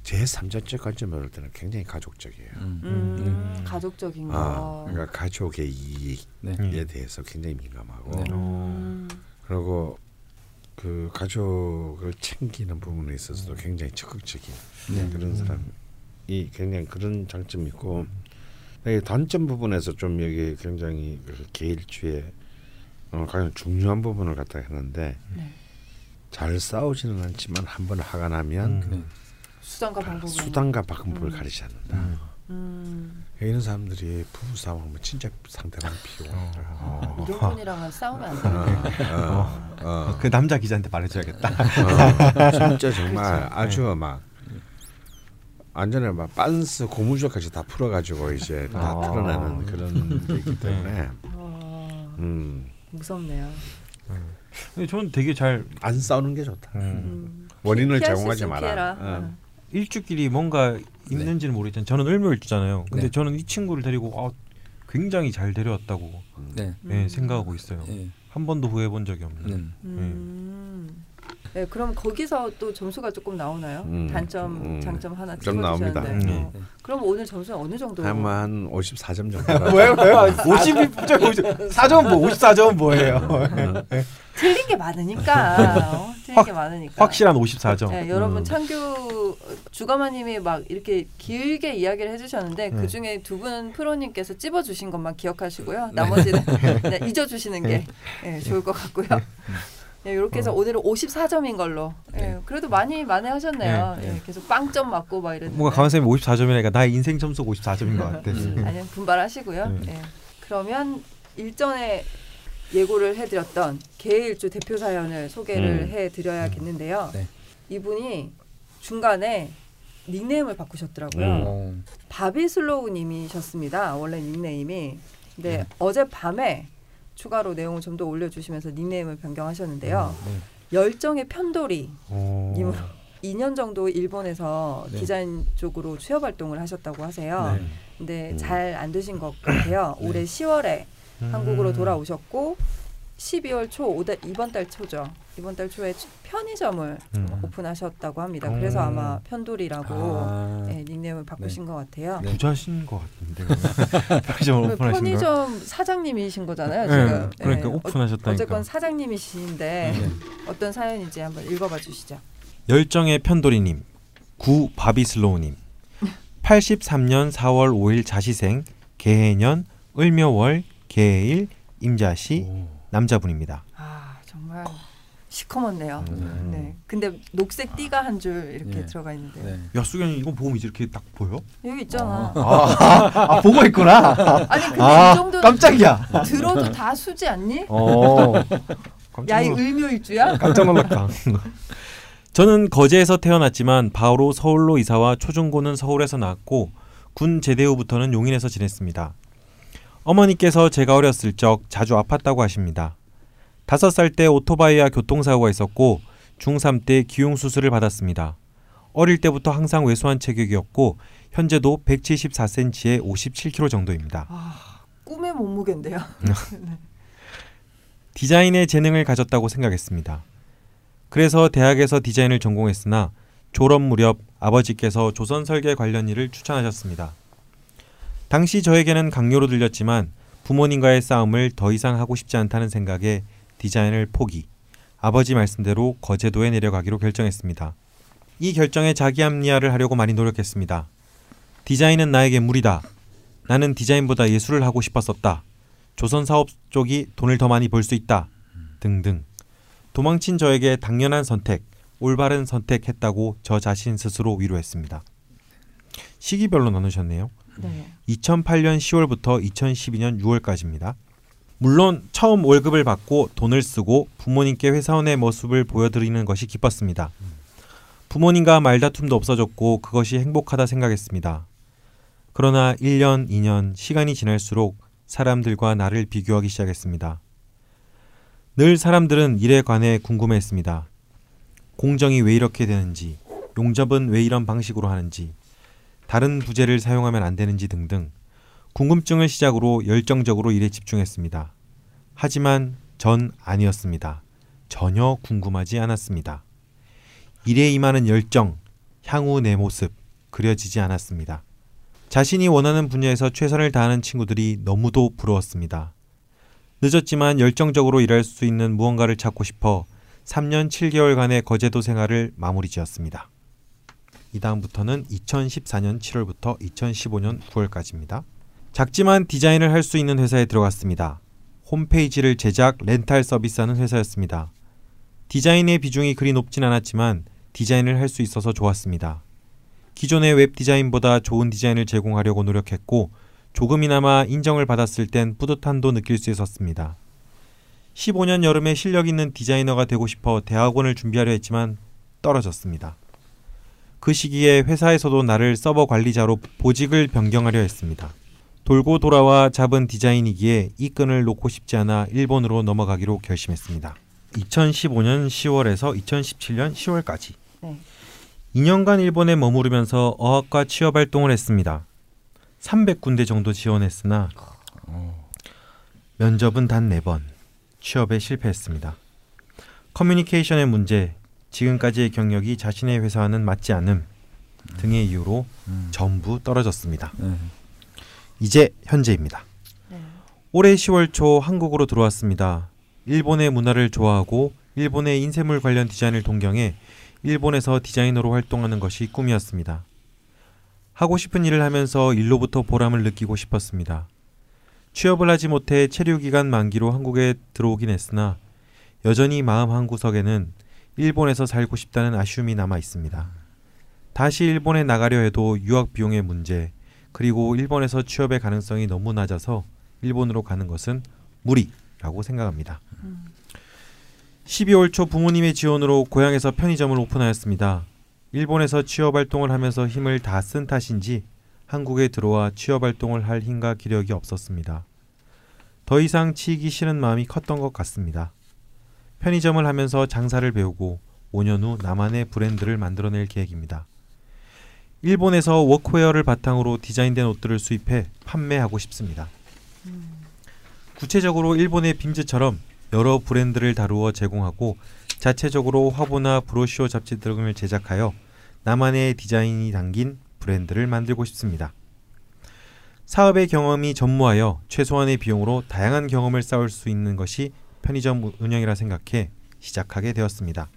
제 3자적 관점으로 볼 때는 굉장히 가족적이에요. 음. 음, 가족적인 거. 아, 그러니까 가족의 이익에 네. 음. 대해서 굉장히 민감하고 네. 음. 그리고 그 가족을 챙기는 부분에 있어서도 굉장히 적극적인 네. 그런 사람이 굉장히 그런 장점이 있고 이 단점 부분에서 좀 여기 굉장히 그 개일주의 어, 가장 중요한 부분을 갖다 했는데 네. 잘 싸우지는 않지만 한 번 화가 나면 음. 수단과 방법은 수단과 방법을 음. 가리지 않는다. 음. 음. 이런 사람들이 부부 싸움 하면 진짜 상대방 피고. 어. 이런 분이랑은 싸우면 안 어, 되는데. 어, 어. 그 남자 기자한테 말해줘야겠다. 어, 진짜 정말 그렇죠. 아주 네. 막 완전히 막 빤스 고무줄까지 다 풀어가지고 이제 다 아. 풀어내는 그런 게 있기 때문에 어, 음, 무섭네요. 근데 저는 되게 잘 안 싸우는 게 좋다. 음, 음. 원인을 제공하지 마라. 어. 일주끼리 뭔가 있는지는 모르겠지만 저는 을묘일주잖아요. 근데 네. 저는 이 친구를 데리고 아, 굉장히 잘 데려왔다고 네. 예, 음. 생각하고 있어요. 예. 한 번도 후회해 본 적이 없는. 네. 음. 네, 그럼 거기서 또 점수가 조금 나오나요? 음. 단점, 음. 장점 하나 좀 나옵니다. 음. 어. 그럼 오늘 점수는 어느 정도? 한 54점 정도. [LAUGHS] 왜요? 왜요? [LAUGHS] 52점, 4점 뭐 54점 뭐예요? [LAUGHS] 틀린 게 많으니까. 어? 틀린 게 많으니까. 확실한 54점. 네, 여러분 음. 창규 주가마님이 막 이렇게 길게 이야기를 해주셨는데 네. 그 중에 두 분 프로님께서 찝어주신 것만 기억하시고요. 나머지는 네, 잊어주시는 게 네, 좋을 것 같고요. 네, 이렇게 해서 오늘은 54점인 걸로. 네, 그래도 많이 만회하셨네요. 네, 네, 계속 빵점 맞고 막 이랬는데. 뭔가 강원 쌤이 54점이니까 나의 인생 점수가 54점인 것 같아. 아니요 분발하시고요. 네. 네. 그러면 일전에 예고를 해드렸던 개일주 대표 사연을 소개를 음. 해드려야겠는데요. 네. 이분이 중간에 닉네임을 바꾸셨더라고요. 음. 어, 바비슬로우님이셨습니다. 원래 닉네임이. 근데 네. 어제 밤에 추가로 내용을 좀 더 올려주시면서 닉네임을 변경하셨는데요. 네. 열정의 편돌이 어. 님으로 [LAUGHS] 2년 정도 일본에서 네. 디자인 쪽으로 취업 활동을 하셨다고 하세요. 네. 근데 음. 잘안 되신 것 같아요. 네. 올해 10월에 음. 한국으로 돌아오셨고 12월 초 오달 이번 달 초죠. 이번 달 초에 편의점을 음. 오픈하셨다고 합니다. 음. 그래서 아마 편돌이라고 아, 네, 닉네임을 바꾸신 것 같아요. 네. 부자신 것 같은데 [LAUGHS] 편의점을 그 오픈하신 거. 편의점 사장님이신 거잖아요. 네, 지금. 그러니까 네. 오픈하셨다니까. 어쨌건 사장님이신데 네. 어떤 사연인지 한번 읽어봐 주시죠. 열정의 편돌이님, 구 바비슬로우님, 83년 4월 5일 자시생, 개해년 을묘월 개해일 임자시 남자분입니다. 아 정말 시커멓네요. 음. 네. 근데 녹색 띠가 한 줄 이렇게 네. 들어가 있는데 네. 야 수경이 이거 보면 이제 이렇게 딱 보여? 여기 있잖아. 아, 보고 있구나. 아니 근데 아, 이 정도는 깜짝이야. 들어도 다 수지 않니? 어. 야이 을묘일주야? 깜짝 놀랐다. 저는 거제에서 태어났지만 바로 서울로 이사와 초중고는 서울에서 나왔고 군 제대 후부터는 용인에서 지냈습니다. 어머니께서 제가 어렸을 적 자주 아팠다고 하십니다. 다섯 살 때 오토바이와 교통사고가 있었고 중3 때 기용 수술을 받았습니다. 어릴 때부터 항상 왜소한 체격이었고 현재도 174cm에 57kg 정도입니다. 아, 꿈의 몸무게인데요. [LAUGHS] 디자인의 재능을 가졌다고 생각했습니다. 그래서 대학에서 디자인을 전공했으나 졸업 무렵 아버지께서 조선 설계 관련 일을 추천하셨습니다. 당시 저에게는 강요로 들렸지만 부모님과의 싸움을 더 이상 하고 싶지 않다는 생각에 디자인을 포기, 아버지 말씀대로 거제도에 내려가기로 결정했습니다. 이 결정에 자기 합리화를 하려고 많이 노력했습니다. 디자인은 나에게 무리다. 나는 디자인보다 예술을 하고 싶었었다. 조선 사업 쪽이 돈을 더 많이 벌 수 있다. 등등. 도망친 저에게 당연한 선택, 올바른 선택했다고 저 자신 스스로 위로했습니다. 시기별로 나누셨네요. 네. 2008년 10월부터 2012년 6월까지입니다. 물론 처음 월급을 받고 돈을 쓰고 부모님께 회사원의 모습을 보여드리는 것이 기뻤습니다. 부모님과 말다툼도 없어졌고 그것이 행복하다 생각했습니다. 그러나 1년, 2년 시간이 지날수록 사람들과 나를 비교하기 시작했습니다. 늘 사람들은 일에 관해 궁금해했습니다. 공정이 왜 이렇게 되는지, 용접은 왜 이런 방식으로 하는지, 다른 부재를 사용하면 안 되는지 등등 궁금증을 시작으로 열정적으로 일에 집중했습니다. 하지만 전 아니었습니다. 전혀 궁금하지 않았습니다. 일에 임하는 열정, 향후 내 모습 그려지지 않았습니다. 자신이 원하는 분야에서 최선을 다하는 친구들이 너무도 부러웠습니다. 늦었지만 열정적으로 일할 수 있는 무언가를 찾고 싶어 3년 7개월간의 거제도 생활을 마무리 지었습니다. 이 다음부터는 2014년 7월부터 2015년 9월까지입니다. 작지만 디자인을 할 수 있는 회사에 들어갔습니다. 홈페이지를 제작, 렌탈 서비스하는 회사였습니다. 디자인의 비중이 그리 높진 않았지만 디자인을 할 수 있어서 좋았습니다. 기존의 웹 디자인보다 좋은 디자인을 제공하려고 노력했고 조금이나마 인정을 받았을 땐 뿌듯함도 느낄 수 있었습니다. 15년 여름에 실력 있는 디자이너가 되고 싶어 대학원을 준비하려 했지만 떨어졌습니다. 그 시기에 회사에서도 나를 서버 관리자로 보직을 변경하려 했습니다. 돌고 돌아와 잡은 디자인이기에 이 끈을 놓고 싶지 않아 일본으로 넘어가기로 결심했습니다. 2015년 10월에서 2017년 10월까지 네. 2년간 일본에 머무르면서 어학과 취업 활동을 했습니다. 300군데 정도 지원했으나 면접은 단 4번, 취업에 실패했습니다. 커뮤니케이션의 문제, 지금까지의 경력이 자신의 회사와는 맞지 않음 등의 이유로 음. 전부 떨어졌습니다. 네. 이제 현재입니다. 네. 올해 10월 초 한국으로 들어왔습니다. 일본의 문화를 좋아하고 일본의 인쇄물 관련 디자인을 동경해 일본에서 디자이너로 활동하는 것이 꿈이었습니다. 하고 싶은 일을 하면서 일로부터 보람을 느끼고 싶었습니다. 취업을 하지 못해 체류 기간 만기로 한국에 들어오긴 했으나 여전히 마음 한구석에는 일본에서 살고 싶다는 아쉬움이 남아 있습니다. 다시 일본에 나가려 해도 유학 비용의 문제, 그리고 일본에서 취업의 가능성이 너무 낮아서 일본으로 가는 것은 무리라고 생각합니다. 음. 12월 초 부모님의 지원으로 고향에서 편의점을 오픈하였습니다. 일본에서 취업 활동을 하면서 힘을 다 쓴 탓인지 한국에 들어와 취업 활동을 할 힘과 기력이 없었습니다. 더 이상 치이기 싫은 마음이 컸던 것 같습니다. 편의점을 하면서 장사를 배우고 5년 후 나만의 브랜드를 만들어낼 계획입니다. 일본에서 workwear를 바탕으로 디자인된 옷들을 수입해 판매하고 싶습니다. 구체적으로 일본의 빔즈처럼 여러 브랜드를 다루어 제공하고 자체적으로 화보나 브로셔 잡지 등을 제작하여 나만의 디자인이 담긴 브랜드를 만들고 싶습니다. 사업의 경험이 전무하여 최소한의 비용으로 다양한 경험을 쌓을 수 있는 것이 편의점 운영이라 생각해 시작하게 되었습니다.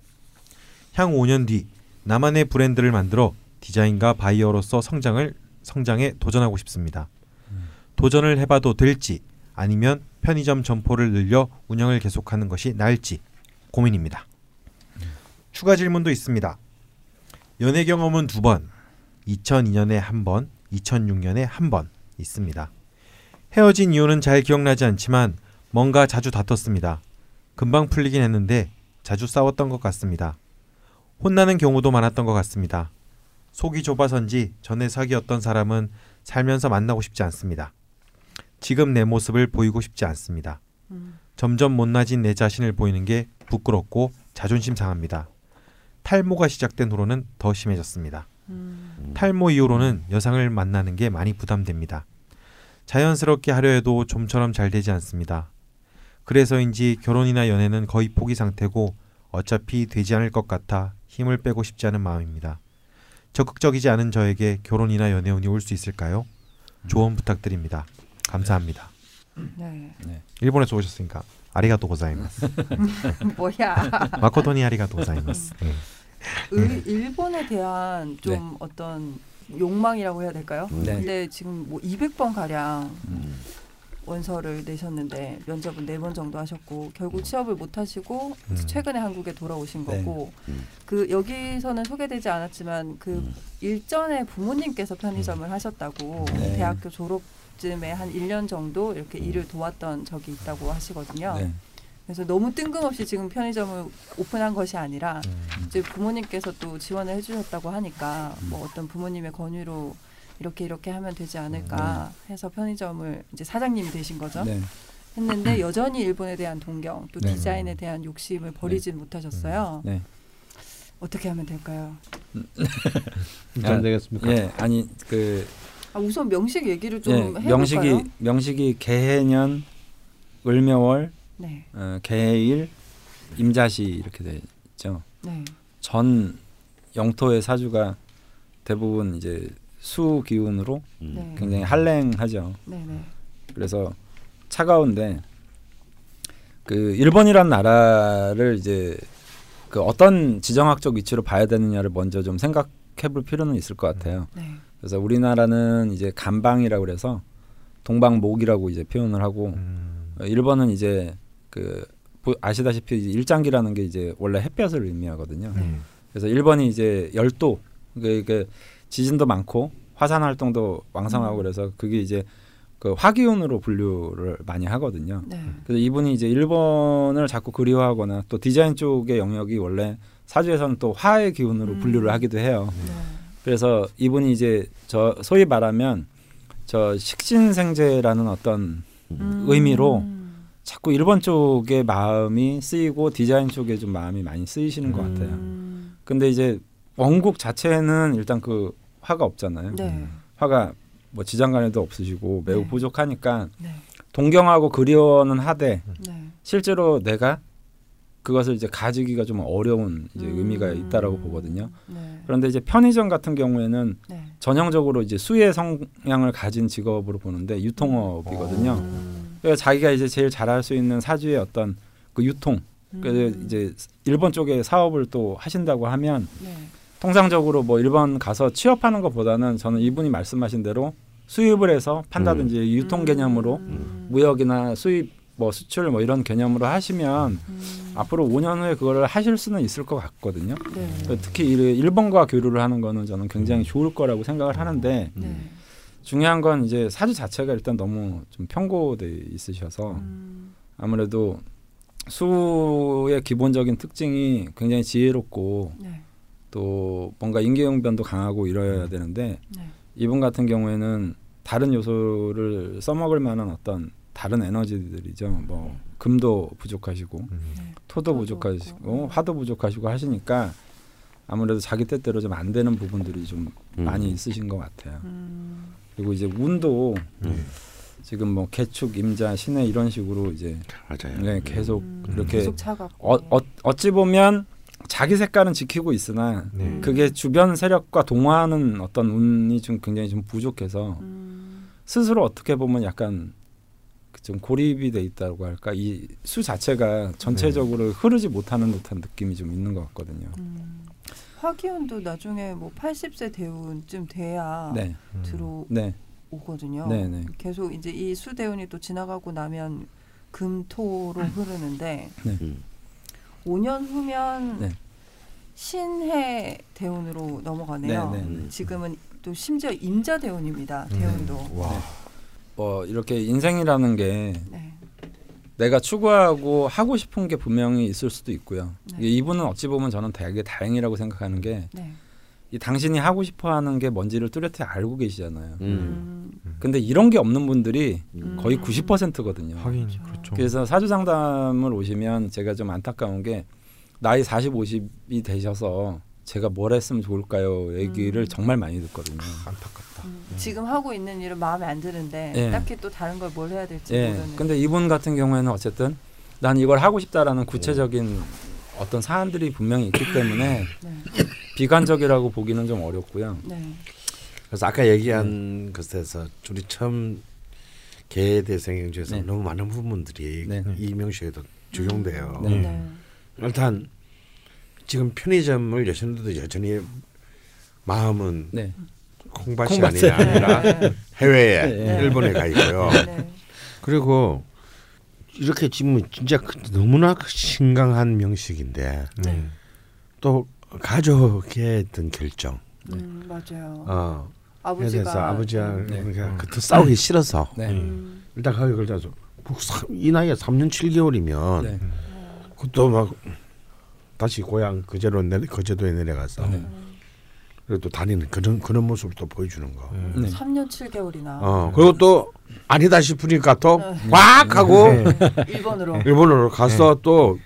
향후 5년 뒤 나만의 브랜드를 만들어 디자인과 바이어로서 성장을 성장에 도전하고 싶습니다. 도전을 해봐도 될지 아니면 편의점 점포를 늘려 운영을 계속하는 것이 나을지 고민입니다. 추가 질문도 있습니다. 연애 경험은 두 번, 2002년에 한 번, 2006년에 한 번 있습니다. 헤어진 이유는 잘 기억나지 않지만 뭔가 자주 다퉜습니다. 금방 풀리긴 했는데 자주 싸웠던 것 같습니다. 혼나는 경우도 많았던 것 같습니다. 속이 좁아서인지 전에 사귀었던 사람은 살면서 만나고 싶지 않습니다. 지금 내 모습을 보이고 싶지 않습니다. 음. 점점 못나진 내 자신을 보이는 게 부끄럽고 자존심 상합니다. 탈모가 시작된 후로는 더 심해졌습니다. 음. 탈모 이후로는 여성을 만나는 게 많이 부담됩니다. 자연스럽게 하려 해도 좀처럼 잘 되지 않습니다. 그래서인지 결혼이나 연애는 거의 포기 상태고 어차피 되지 않을 것 같아 힘을 빼고 싶지 않은 마음입니다. 적극적이지 않은 저에게 결혼이나 연애 운이 올 수 있을까요? 조언 부탁드립니다. 감사합니다. 네. 일본에서 오셨으니까 아리가또 고자이마스. [LAUGHS] 뭐야? 마코토니 아리가또 고자이마스. 네. 의- 일본에 대한 좀 네. 어떤 욕망이라고 해야 될까요? 네. 근데 지금 뭐 200번 가량 음. 원서를 내셨는데 면접은 네 번 정도 하셨고 결국 취업을 못 하시고 음. 최근에 한국에 돌아오신 네. 거고 음. 그 여기서는 소개되지 않았지만 그 음. 일전에 부모님께서 편의점을 하셨다고 네. 대학교 졸업쯤에 한 1년 정도 이렇게 일을 도왔던 적이 있다고 하시거든요. 네. 그래서 너무 뜬금없이 지금 편의점을 오픈한 것이 아니라 음. 이제 부모님께서 또 지원을 해주셨다고 하니까 음. 뭐 어떤 부모님의 권유로 이렇게 이렇게 하면 되지 않을까 해서 편의점을 이제 사장님이 되신 거죠. 네. 했는데 [CLEARS THROAT] 여전히 일본에 대한 동경 또 네. 디자인에 대한 욕심을 버리진 못하셨어요. 네. 어떻게 하면 될까요? [LAUGHS] 잘 되겠습니까? 예, 아니 그 아, 우선 명식 얘기를 좀 예, 해볼까요? 명식이 명식이 개해년, 을묘월, 네, 어, 개해일, 임자시 이렇게 돼 있죠. 네, 전 영토의 사주가 대부분 이제 수 기운으로 음. 네, 굉장히 한랭하죠. 네, 네, 그래서 차가운데 그 일본이란 나라를 이제 그 어떤 지정학적 위치로 봐야 되느냐를 먼저 좀 생각해 볼 필요는 있을 것 같아요. 네, 그래서 우리나라는 이제 간방이라고 그래서 동방목이라고 이제 표현을 하고 음. 어, 일본은 이제 그 보- 아시다시피 일장기라는 게 이제 원래 햇볕을 의미하거든요. 네. 그래서 일본이 이제 열도 그, 그 지진도 많고 화산 활동도 왕성하고 음. 그래서 그게 이제 그 화기운으로 분류를 많이 하거든요. 네, 그래서 이분이 이제 일본을 자꾸 그리워하거나 또 디자인 쪽의 영역이 원래 사주에서는 또 화의 기운으로 음. 분류를 하기도 해요. 네. 그래서 이분이 이제 저 소위 말하면 저 식신생재라는 어떤 음. 의미로 자꾸 일본 쪽의 마음이 쓰이고 디자인 쪽에 좀 마음이 많이 쓰이시는 것 같아요. 음. 근데 이제 원국 자체는 일단 그 화가 없잖아요. 네, 화가 뭐 지장간에도 없으시고 매우 네. 부족하니까 네, 동경하고 그리워는 하되 네. 실제로 내가 그것을 이제 가지기가 좀 어려운 이제 음. 의미가 있다라고 보거든요. 네, 그런데 이제 편의점 같은 경우에는 네. 전형적으로 이제 수의 성향을 가진 직업으로 보는데 유통업이거든요. 음. 그래서 자기가 이제 제일 잘할 수 있는 사주의 어떤 그 유통, 그래서 음. 이제 일본 쪽에 사업을 또 하신다고 하면 네. 통상적으로 뭐 일본 가서 취업하는 것보다는 저는 이분이 말씀하신 대로 수입을 해서 판다든지 유통 개념으로 음. 무역이나 수입 뭐 수출 뭐 이런 개념으로 하시면 음. 앞으로 5년 후에 그거를 하실 수는 있을 것 같거든요. 네. 특히 일- 일본과 교류를 하는 거는 저는 굉장히 좋을 거라고 생각을 하는데 네. 중요한 건 이제 사주 자체가 일단 너무 좀 편고돼 있으셔서 음. 아무래도 수의 기본적인 특징이 굉장히 지혜롭고 네. 또 뭔가 인계응변도 강하고 이래야 되는데 네. 이분 같은 경우에는 다른 요소를 써먹을 만한 어떤 다른 에너지들이죠. 뭐 금도 부족하시고 음. 네. 토도 부족하시고. 화도 부족하시고 하시니까 아무래도 자기 뜻대로 좀 안 되는 부분들이 좀 음. 많이 있으신 것 같아요. 음. 그리고 이제 운도 음. 지금 뭐 개축, 임자, 신해 이런 식으로 이제 맞아요. 네, 계속 음, 이렇게 계속 차갑고 어, 어, 어찌 보면 자기 색깔은 지키고 있으나 네. 그게 주변 세력과 동화하는 어떤 운이 좀 굉장히 좀 부족해서 음, 스스로 어떻게 보면 약간 그좀 고립이 돼 있다고 할까 이 수 자체가 전체적으로 흐르지 못하는 듯한 느낌이 좀 있는 것 같거든요. 음. 화기운도 나중에 뭐 80세 대운쯤 돼야 네, 네, 들어 오거든요. 네, 네. 계속 이제 이 수대운이 또 지나가고 나면 금토로 흐르는데 음. 5년 후면 네. 신해 대운으로 넘어가네요. 네, 네, 네. 지금은 또 심지어 임자 대운입니다. 음. 대운도. 와. 뭐 이렇게 인생이라는 게 네. 내가 추구하고 하고 싶은 게 분명히 있을 수도 있고요. 네. 이분은 어찌 보면 저는 되게 다행이라고 생각하는 게 이 네. 당신이 하고 싶어하는 게 뭔지를 뚜렷이 알고 계시잖아요. 음. 음. 근데 이런 게 없는 분들이 음. 거의 90%거든요. 하긴 그렇죠. 그렇죠. 그래서 사주 상담을 오시면 제가 좀 안타까운 게 나이 40, 50이 되셔서 제가 뭘 했으면 좋을까요? 얘기를 음. 정말 많이 듣거든요. 안타깝다. 음. 지금 하고 있는 일은 마음에 안 드는데 예. 딱히 또 다른 걸 뭘 해야 될지 예. 모르는. 근데 이분 같은 경우에는 어쨌든 난 이걸 하고 싶다라는 구체적인 어떤 사안들이 분명히 있기 때문에 네. 비관적이라고 보기는 좀 어렵고요. 네. 그래서 아까 얘기한 것에서 우리 처음 개 대생행 중에서 네. 너무 많은 부분들이 네. 이 명시에도 적용돼요. 네. 네. 일단 지금 편의점을 여시는데도 여전히 마음은 네. 콩밭이 콩밭에. 아니라 네. 해외에 네. 일본에 가 있고요. 네. 그리고 이렇게 지금 진짜 그- 너무나 신강한 명식인데 네. 또 가족의 어떤 결정. 음, 맞아요. 어, 에 아버지가 대해서 아버지가 네. 그러니까 그때 싸우기 싫어서 네. 음, 일단 뭐 사- 이 나이에 3년 7개월이면 네. 그것도 막 다시 고향 거제로 내려 거제도에 내려가서 네. 그래도 다니는 그런 그런 모습을 또 보여주는 거. 음. 네. 3년 7개월이나 어 그리고 또 아니다 싶으니까 또 네. 꽉 하고 네. 일본으로. 일본으로 가서 또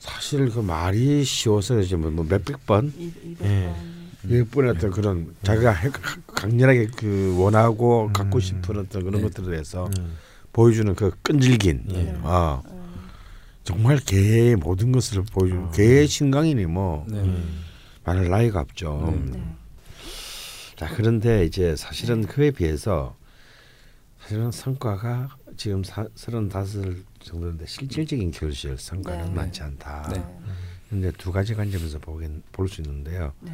사실 그 말이 쉬워서 이제 뭐 몇백 번 이, 이 네. 몇번 어떤 그런 자기가 해- 강렬하게 그 원하고 음. 갖고 싶은 어떤 그런 네. 것들에 대해서 음. 보여주는 그 끈질긴 네. 어 음, 정말 개의 모든 것을 보여주는 어. 개의 신강이니 뭐 네. 음. 말할 나이가 없죠. 음. 네. 자 그런데 이제 사실은 그에 비해서 사실은 성과가 지금 사, 35 정도인데 실질적인 결실 성과는 네. 많지 않다. 네. 근데 두 가지 관점에서 보긴 볼 수 있는데요. 네.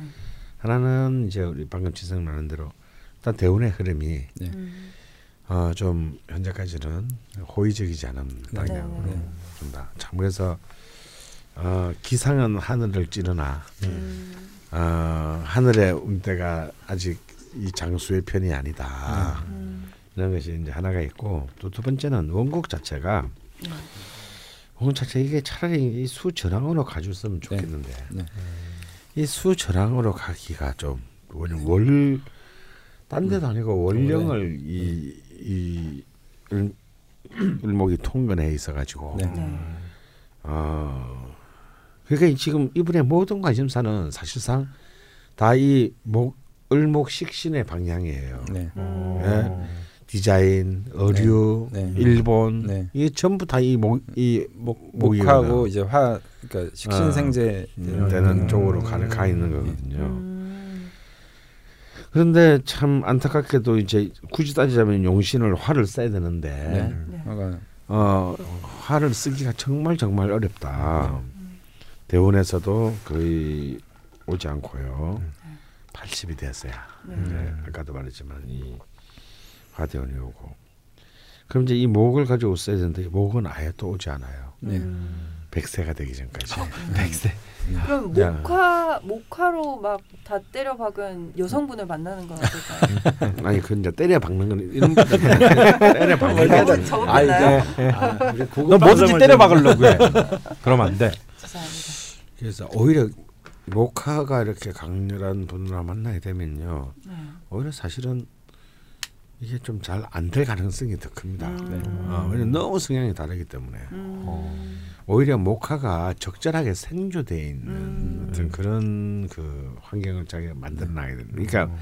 하나는 이제 우리 방금 지성 나는 대로 일단 대운의 흐름이 네. 음, 어, 좀 현재까지는 호의적이지 않은 방향으로 네. 준다. 참 그래서 어, 기상은 하늘을 찌르나 음, 어, 하늘의 운대가 아직 이 장수의 편이 아니다. 음, 이런 것이 이제 하나가 있고 또 두 번째는 원국 자체가 네. 원국 자체 이게 차라리 이 수전항으로 가줬으면 좋겠는데 네. 이 수전항으로 가기가 좀 월, 딴 데도 아니고 월령을 이, 이 을, 을목이 통근해 있어가지고 네. 네. 어 그러니까 지금 이분의 모든 관심사는 사실상 다 이 목 을목 식신의 방향이에요. 네. 음, 디자인, 의류, 네. 네. 일본 네. 이게 전부 다 이 목 이 목 목이 목하고 이제 화 그러니까 어. 식신생제 되는 되는 쪽으로 가는 가 있는 거거든요. 음, 그런데 참 안타깝게도 이제 굳이 따지자면 용신을 화를 써야 되는데 네. 네. 어 화를 쓰기가 정말 정말 어렵다. 대원에서도 거의 오지 않고요. 80이 됐어야 네. 아까도 말했지만 이 화대원이 오고 그럼 이제 이 목을 가지고 써야 되는데 이 목은 아예 또 오지 않아요. 네. 음. 백세가 되기 전까지. 백세. 그럼 야. 목화 목화로 막 다 때려 박은 여성분을 만나는 건 어떨까요? 아니 그 이제 때려 박는 건 이런 때려 박는 건 적었나요? 너 뭐든지 때려 박으려고 해. 그러면 안 돼. 죄송합니다. 그래서 오히려 목화가 이렇게 강렬한 분을 만나게 되면요. 네. 오히려 사실은 이게 좀 잘 안 될 가능성이 더 큽니다. 네. 어, 왜냐면 너무 성향이 다르기 때문에 음, 오히려 목화가 적절하게 생조되어 있는 음. 어떤 그런 그 환경을 자기가 만들어놔야 됩니다. 그러니까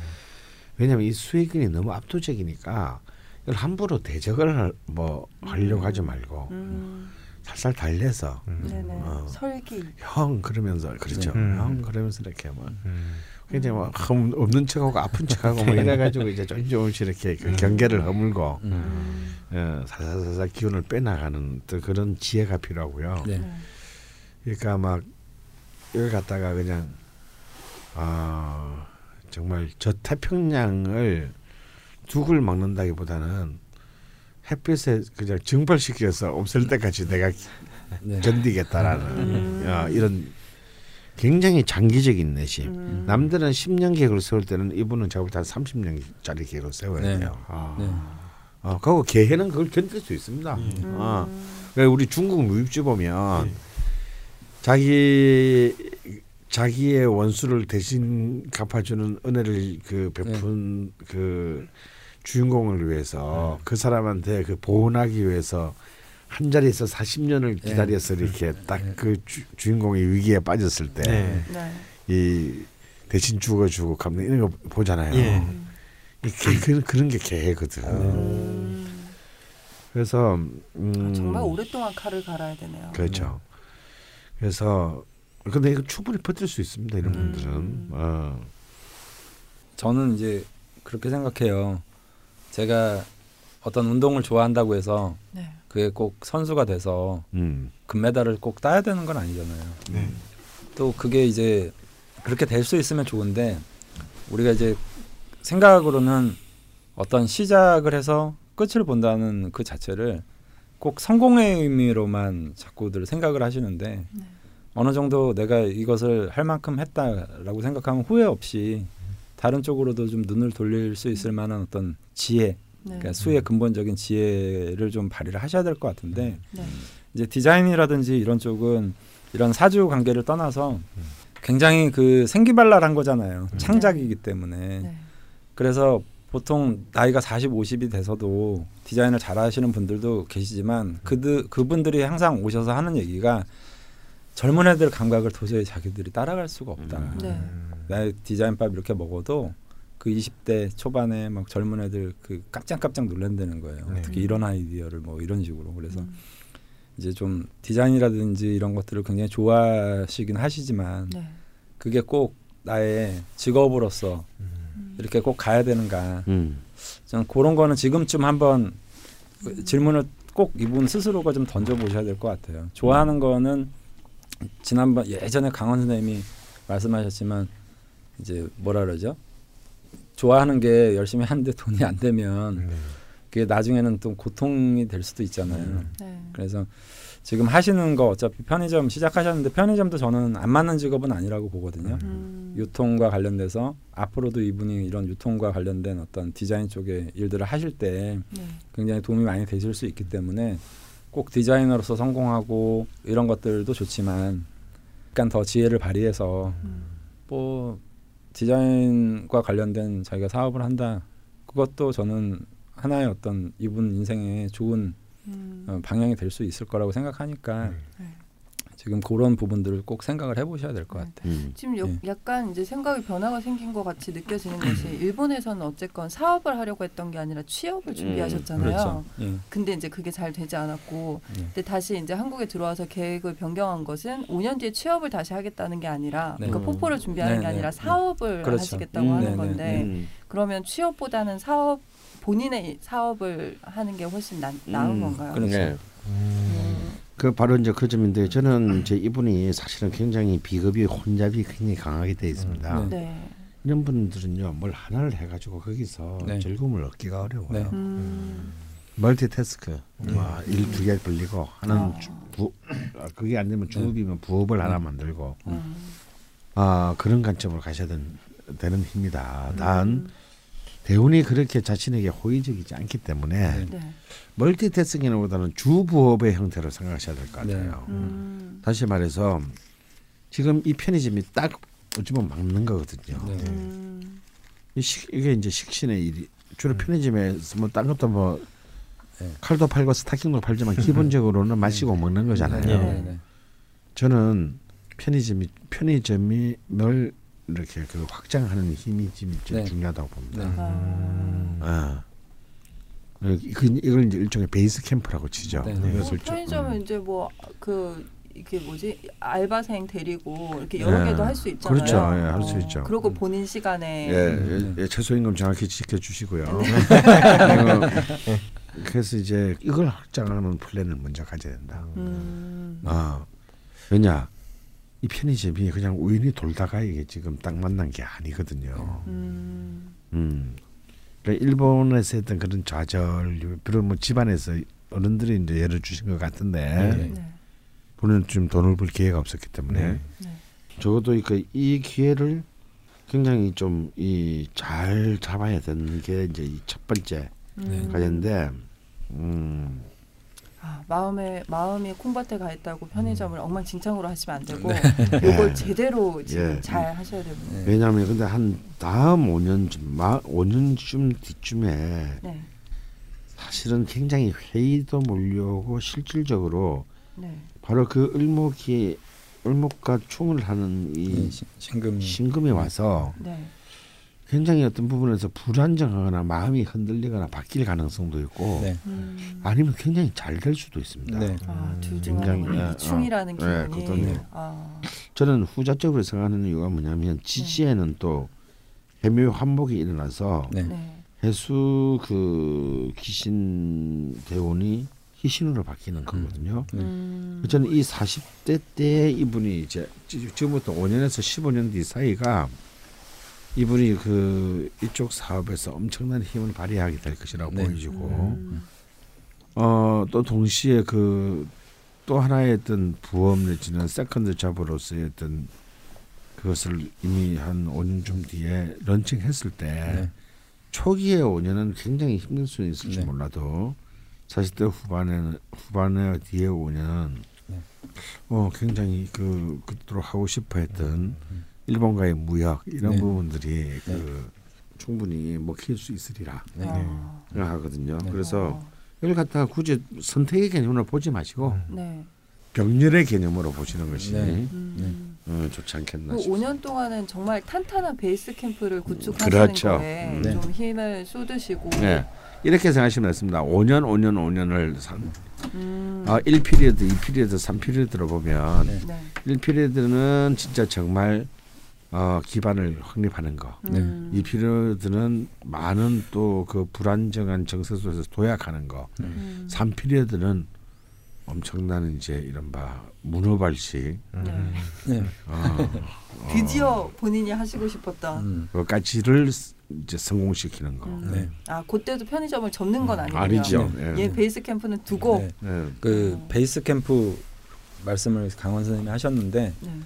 왜냐하면 이 수익이 너무 압도적이니까 이걸 함부로 대적을 할- 뭐 하려고 하지 말고 음. 살살 달래서 네네. 어. 설기. 형 그러면서 그렇죠. 음. 형 그러면서 이렇게 뭐 음. 굉장히 뭐 흠- 없는 척하고 아픈 척하고 뭐 이래가지고 이제 조금 조금씩 이렇게 그 경계를 허물고 음. 음. 어, 살살살살 기운을 빼나가는 또 그런 지혜가 필요하고요. 네. 네. 그러니까 막 여기 갔다가 그냥 아 정말 저 태평양을 두글 막는다기보다는 햇빛에 그냥 증발시켜서 없앨 때까지 내가 네. 견디겠다라는 음. 어, 이런 굉장히 장기적인 내심. 음. 남들은 10년 계획을 세울 때는 이분은 제가 볼때 한 30년짜리 계획을 세워야 네. 돼요. 아. 네. 어, 그리고 개해는 그걸 견딜 수 있습니다. 음. 어. 그러니까 우리 중국 무입지 보면 자기 자기의 원수를 대신 갚아주는 은혜를 그 베푼 그 주인공을 위해서 그 사람한테 그 보온하기 위해서 한 자리에서 40년을 네. 기다려서 이렇게 딱 그 주인공이 위기에 빠졌을 때 네. 이 네. 대신 죽어주고 갚는 이런 거 보잖아요. 예. 이 개- 그, 그런 게 개거든. 음. 그래서 음, 아, 정말 오랫동안 칼을 갈아야 되네요. 그렇죠. 그래서 근데 이거 충분히 버틸 수 있습니다. 이런 음. 분들은. 어. 저는 이제 그렇게 생각해요. 제가 어떤 운동을 좋아한다고 해서 네. 그게 꼭 선수가 돼서 음. 금메달을 꼭 따야 되는 건 아니잖아요. 네. 또 그게 이제 그렇게 될 수 있으면 좋은데 우리가 이제 생각으로는 어떤 시작을 해서 끝을 본다는 그 자체를 꼭 성공의 의미로만 자꾸들 생각을 하시는데 네. 어느 정도 내가 이것을 할 만큼 했다라고 생각하면 후회 없이 다른 쪽으로도 좀 눈을 돌릴 수 있을 만한 어떤 지혜, 네. 그러니까 수의 근본적인 지혜를 좀 발휘를 하셔야 될 것 같은데 네. 이제 디자인이라든지 이런 쪽은 이런 사주 관계를 떠나서 굉장히 그 생기발랄한 거잖아요. 음. 창작이기 때문에. 네. 그래서 보통 나이가 40, 50이 돼서도 디자인을 잘 하시는 분들도 계시지만 그들 그분들이 항상 오셔서 하는 얘기가 젊은 애들 감각을 도저히 자기들이 따라갈 수가 없다. 음. 네. 나의 디자인밥 이렇게 먹어도 그 20대 초반에 막 젊은 애들 그 깜짝깜짝 놀란다는 거예요. 네. 어떻게 이런 아이디어를 뭐 이런 식으로 그래서 음. 이제 좀 디자인이라든지 이런 것들을 굉장히 좋아하시긴 하시지만 네. 그게 꼭 나의 직업으로서 음. 이렇게 꼭 가야 되는가 음. 저는 그런 거는 지금쯤 한번 그 질문을 꼭 이분 스스로가 좀 던져 보셔야 될 것 같아요. 좋아하는 거는 지난번 예전에 강원 선생님이 말씀하셨지만 이제 뭐라 그러죠? 좋아하는 게 열심히 하는데 [LAUGHS] 돈이 안 되면 네. 그게 나중에는 또 고통이 될 수도 있잖아요. 네. 그래서 지금 하시는 거 어차피 편의점 시작하셨는데 편의점도 저는 안 맞는 직업은 아니라고 보거든요. 음. 유통과 관련돼서 앞으로도 이분이 이런 유통과 관련된 어떤 디자인 쪽의 일들을 하실 때 네. 굉장히 도움이 많이 되실 수 있기 때문에 꼭 디자이너로서 성공하고 이런 것들도 좋지만 약간 더 지혜를 발휘해서 음. 뭐 디자인과 관련된 자기가 사업을 한다 그것도 저는 하나의 어떤 이분 인생에 좋은 음. 어, 방향이 될 수 있을 거라고 생각하니까 네. 지금 그런 부분들을 꼭 생각을 해보셔야 될것 네. 같아요. 음. 지금 여- 예. 약간 이제 생각이 변화가 생긴 것 같이 느껴지는 것이 일본에서는 어쨌건 사업을 하려고 했던 게 아니라 취업을 준비하셨잖아요. 그렇죠. 예. 근데 이제 그게 잘 되지 않았고, 예. 근데 다시 이제 한국에 들어와서 계획을 변경한 것은 5년 뒤에 취업을 다시 하겠다는 게 아니라, 네. 그러니까 포포를 준비하는 네, 게 네, 아니라 네. 사업을 그렇죠. 하시겠다고 음, 하는 네, 네, 건데, 음. 그러면 취업보다는 사업 본인의 사업을 하는 게 훨씬 나, 나은 음, 건가요? 그렇죠. 네. 음. 그 바로 이제 그 점인데 저는 이제 이분이 사실은 굉장히 비겁이 혼잡이 굉장히 강하게 돼 있습니다. 음, 네. 이런 분들은요 뭘 하나를 해가지고 거기서 네. 즐거움을 얻기가 어려워요. 네. 음. 멀티태스크, 네. 뭐 일두 개 벌리고 하나는 어. 주- 부, 아, 그게 안 되면 중업이면 부업을 하나 만들고 음. 아 그런 관점으로 가셔야 된, 되는 힘이다. 단 음. 대운이 그렇게 자신에게 호의적이지 않기 때문에 네. 네. 멀티태스킹보다는 주부업의 형태로 생각하셔야 될것 네. 같아요. 음. 다시 말해서 지금 이 편의점이 딱 어찌 보면 막는 거거든요. 네. 음. 이 식, 이게 이제 식신의 일이 주로 음. 편의점에서 뭐 딴 것도 뭐 네. 칼도 팔고 스타킹도 팔지만 기본적으로는 마시고 먹는 거잖아요. 네. 네. 네. 네. 저는 편의점이 편의점이 널 이렇게 그 확장하는 힘이 좀 네. 중요하다고 봅니다. 네. 음. 아. 그 이걸 이제 일종의 베이스 캠프라고 치죠. 네. 네. 뭐 편의점은 음. 이제 뭐 그 이게 뭐지 알바생 데리고 이렇게 여러 네. 개도 할 수 있잖아요. 그렇죠. 예, 할수 어, 있죠. 그리고 본인 시간에 예, 예, 예, 최소 임금 정확히 지켜주시고요. 네. 어, [LAUGHS] 그래서 이제 이걸 확장하는 플랜을 먼저 가져야 된다. 음. 아 왜냐 이 편의점이 그냥 우연히 돌다가 이게 지금 딱 만난 게 아니거든요. 음. 음. 그러니까 일본에서 했던 그런 좌절, 비록 뭐 집안에서 어른들이 이제 예를 주신 것 같은데 네. 네. 본인은 좀 돈을 벌 기회가 없었기 때문에 네. 네. 적어도 그이 기회를 굉장히 좀 이 잘 잡아야 되는 게 이제 이 첫 번째 음. 과제인데 음, 아, 마음에 마음이 콩밭에 가 있다고 편의점을 엉망진창으로 하시면 안 되고 네. 이걸 제대로 지금 예. 잘 하셔야 되거든요. 네. 왜냐하면 근데 한 다음 5년쯤 마 5년쯤 뒤쯤에 네. 사실은 굉장히 회의도 몰려오고 실질적으로 네. 바로 그 을목이 을목과 충을 하는 이 신- 신금이 신금이 와서 네. 굉장히 어떤 부분에서 불안정하거나 마음이 흔들리거나 바뀔 가능성도 있고 네. 음. 아니면 굉장히 잘 될 수도 있습니다. 네. 아, 둘 굉장히, 중에 예, 이충이라는 어, 예, 기분이 그것도 아, 저는 후자적으로 생각하는 이유가 뭐냐면 지지에는 또 해묘 환복이 일어나서 네. 네. 해수 그 귀신 대원이 희신으로 바뀌는 거거든요. 음. 저는 이 40대 때 이분이 이제 지- 지금부터 5년에서 15년 뒤 사이가 이분이 그 이쪽 사업에서 엄청난 힘을 발휘하게 될 것이라고 네. 보여지고 음. 어또 동시에 그 또 하나의 어떤 부업 내지는 second job으로서의 어떤 그것을 이미 한 5년쯤 뒤에 런칭했을 때 네. 초기의 5년은 굉장히 힘들 수는 있을지 네. 몰라도 40대 후반에는 후반에 뒤에 5년은 네. 어 굉장히 그 그토록 하고 싶어 했던 일본과의 무역 이런 네. 부분들이 그 충분히 먹힐 수 있으리라 네. 아, 생각하거든요. 네. 그래서 어, 이걸 갖다가 굳이 선택의 개념으로 보지 마시고 네. 병렬의 개념으로 보시는 것이 네. 음. 어, 좋지 않겠나 그 싶습니다. 5년 동안은 정말 탄탄한 베이스 캠프를 구축하시는 그렇죠. 거에 음. 네. 좀 힘을 쏟으시고 네. 이렇게 생각하시면 됐습니다. 5년, 5년, 5년을 산, 음. 아, 1 period, 2 period, 3 period로 보면 네. 네. 1 period는 진짜 정말 어, 기반을 확립하는 거. 음. 2 period는 많은 또 그 불안정한 정서 속에서 도약하는 거. 음. 3 period는 엄청난 이제 이른바 문어발식 네. 네. 어, 드디어 본인이 하시고 싶었던 음. 그까지를 이제 성공시키는 거. 음. 네. 아 그때도 편의점을 접는 건 아니군요. 아니죠. 네. 예. 얘 베이스 캠프는 두고 네. 예. 그 음. 베이스 캠프 말씀을 강원 선생님이 하셨는데 네.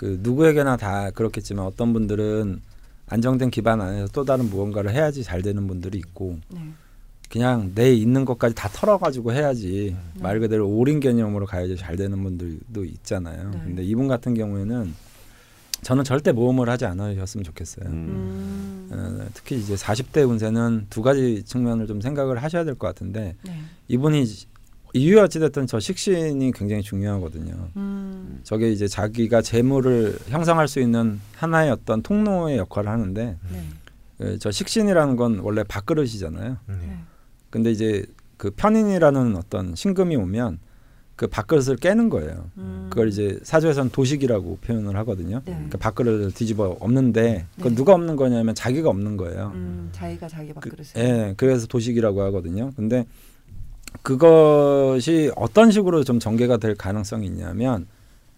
그 누구에게나 다 그렇겠지만 어떤 분들은 안정된 기반 안에서 또 다른 무언가를 해야지 잘 되는 분들이 있고 네. 그냥 내 있는 것까지 다 털어가지고 해야지 네. 말 그대로 올인 개념으로 가야지 잘 되는 분들도 있잖아요. 네. 근데 이분 같은 경우에는 저는 절대 모험을 하지 않으셨으면 좋겠어요. 음. 음. 어, 특히 이제 40대 운세는 두 가지 측면을 좀 생각을 하셔야 될 것 같은데 네. 이분이 이유 어찌됐든 저 식신이 굉장히 중요하거든요. 음. 저게 이제 자기가 재물을 형성할 수 있는 하나의 어떤 통로의 역할을 하는데 네. 그저 식신이라는 건 원래 밥그릇이잖아요. 네. 네. 근데 이제 그 편인이라는 어떤 신금이 오면 그 밥그릇을 깨는 거예요. 음. 그걸 이제 사주에서는 도식이라고 표현을 하거든요. 네. 그러니까 밥그릇을 뒤집어 없는데 그건 네. 누가 없는 거냐면 자기가 없는 거예요. 음, 자기가 자기 그, 밥그릇을. 예, 그래서 도식이라고 하거든요. 근데 그것이 어떤 식으로 좀 전개가 될 가능성이 있냐면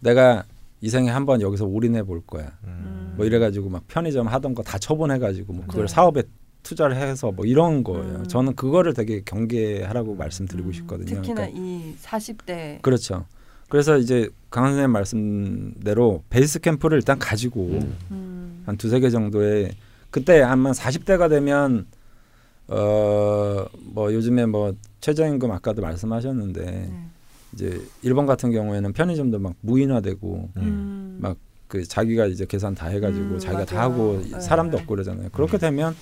내가 이 생에 한번 여기서 올인해 볼 거야. 음. 뭐 이래가지고 막 편의점 하던 거 다 처분해가지고 뭐 그걸 네. 사업에 투자를 해서 뭐 이런 거예요. 음. 저는 그거를 되게 경계하라고 말씀드리고 음, 싶거든요. 특히나 그러니까 이 40대 그렇죠. 그래서 이제 강한 선생님 말씀대로 베이스 캠프를 일단 가지고 음. 한 두세 개 정도의 그때 아마 40대가 되면 어뭐 요즘에 뭐 최저임금 아까도 말씀하셨는데 네. 이제 일본 같은 경우에는 편의점도 막 무인화되고 음. 막그 자기가 이제 계산 다 해가지고 음, 자기가 다 맞아요. 하고 네. 사람도 없고 그러잖아요. 그렇게 되면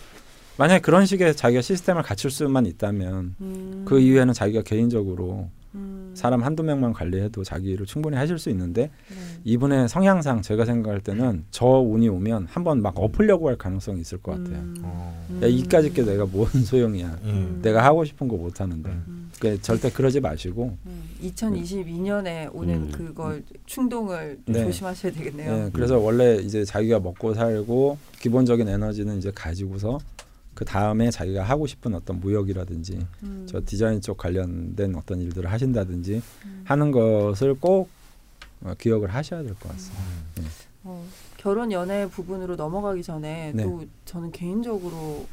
만약에 그런 식의 자기가 시스템을 갖출 수만 있다면 음. 그 이후에는 자기가 개인적으로 음. 사람 한두 명만 관리해도 자기 일을 충분히 하실 수 있는데 네. 이분의 성향상 제가 생각할 때는 저 운이 오면 한번 막 엎으려고 할 가능성이 있을 것 같아요. 음. 어. 음. 야, 이까짓 게 내가 뭔 [LAUGHS] 소용이야. 음. 내가 하고 싶은 거 못 하는데. 음. 그러니까 절대 그러지 마시고 음, 2022년에 오는 음. 그걸 충동을 네. 조심하셔야 되겠네요. 예, 그래서 원래 이제 자기가 먹고 살고 기본적인 에너지는 이제 가지고서 그 다음에 자기가 하고 싶은 어떤 무역이라든지 음. 저 디자인 쪽 관련된 어떤 일들을 하신다든지 음. 하는 것을 꼭 어, 기억을 하셔야 될 것 같습니다. 어, 결혼 연애 부분으로 넘어가기 전에 네. 또 저는 개인적으로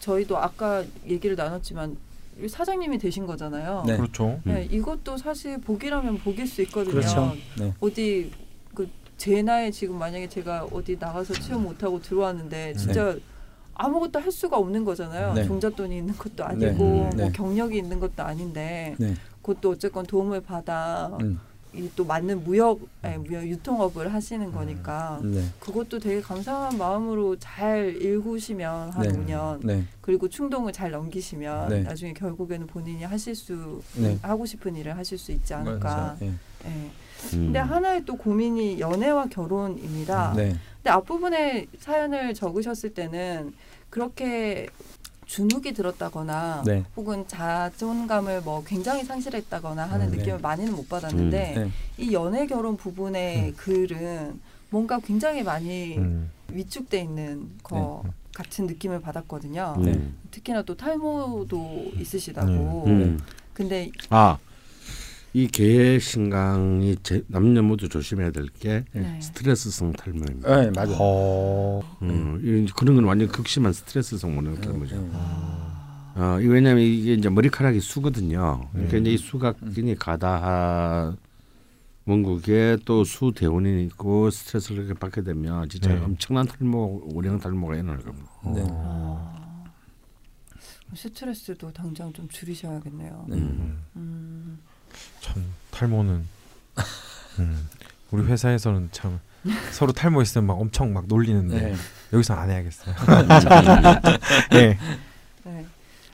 저희도 아까 얘기를 나눴지만 이 사장님이 되신 거잖아요. 네. 그렇죠. 음. 네, 이것도 사실 복이라면 복일 수 있거든요. 그렇죠. 네. 어디 그 제 나이에 지금 만약에 제가 어디 나가서 취업 못하고 들어왔는데 진짜 아무것도 할 수가 없는 거잖아요. 네. 종잣돈이 있는 것도 네. 아니고 음, 뭐 네. 경력이 있는 것도 아닌데 네. 그것도 어쨌건 도움을 받아 음, 이또 맞는 무역, 아니, 무역 유통업을 하시는 거니까 네. 그것도 되게 감사한 마음으로 잘 일구시면 한 네. 5년 네. 그리고 충동을 잘 넘기시면 네. 나중에 결국에는 본인이 하실 수 네. 하고 싶은 일을 하실 수 있지 않을까. 음. 근데 하나의 또 고민이 연애와 결혼입니다. 네. 근데 앞부분에 사연을 적으셨을 때는 그렇게 주눅이 들었다거나 네. 혹은 자존감을 뭐 굉장히 상실했다거나 하는 음, 네. 느낌을 많이는 못 받았는데 네. 이 연애 결혼 부분의 글은 뭔가 굉장히 많이 음. 위축돼 있는 거 네. 같은 느낌을 받았거든요. 음. 네. 특히나 또 탈모도 있으시다고. 음. 근데 아, 이 계신강이 제, 남녀 모두 조심해야 될게 네. 스트레스성 탈모입니다. 네, 맞아요. 어. 음, 이- 그런 건 완전 극심한 스트레스성 모낭 탈모죠. 음, 어, 이 왜냐하면 이게 이제 머리카락이 수거든요. 그러니까 음. 이제 이 수가 굉장히 가다 원국에 또 수 대원이 있고 스트레스를 이렇게 받게 되면 진짜 네. 엄청난 탈모, 오령 탈모가 일어날 겁니다. 네. 아, 스트레스도 당장 좀 줄이셔야겠네요. 네. 음. 음, 참 탈모는 음, 우리 회사에서는 참 서로 탈모 있으면 막 엄청 막 놀리는데 네. 여기서 안 해야겠어요. [LAUGHS] 네. 네.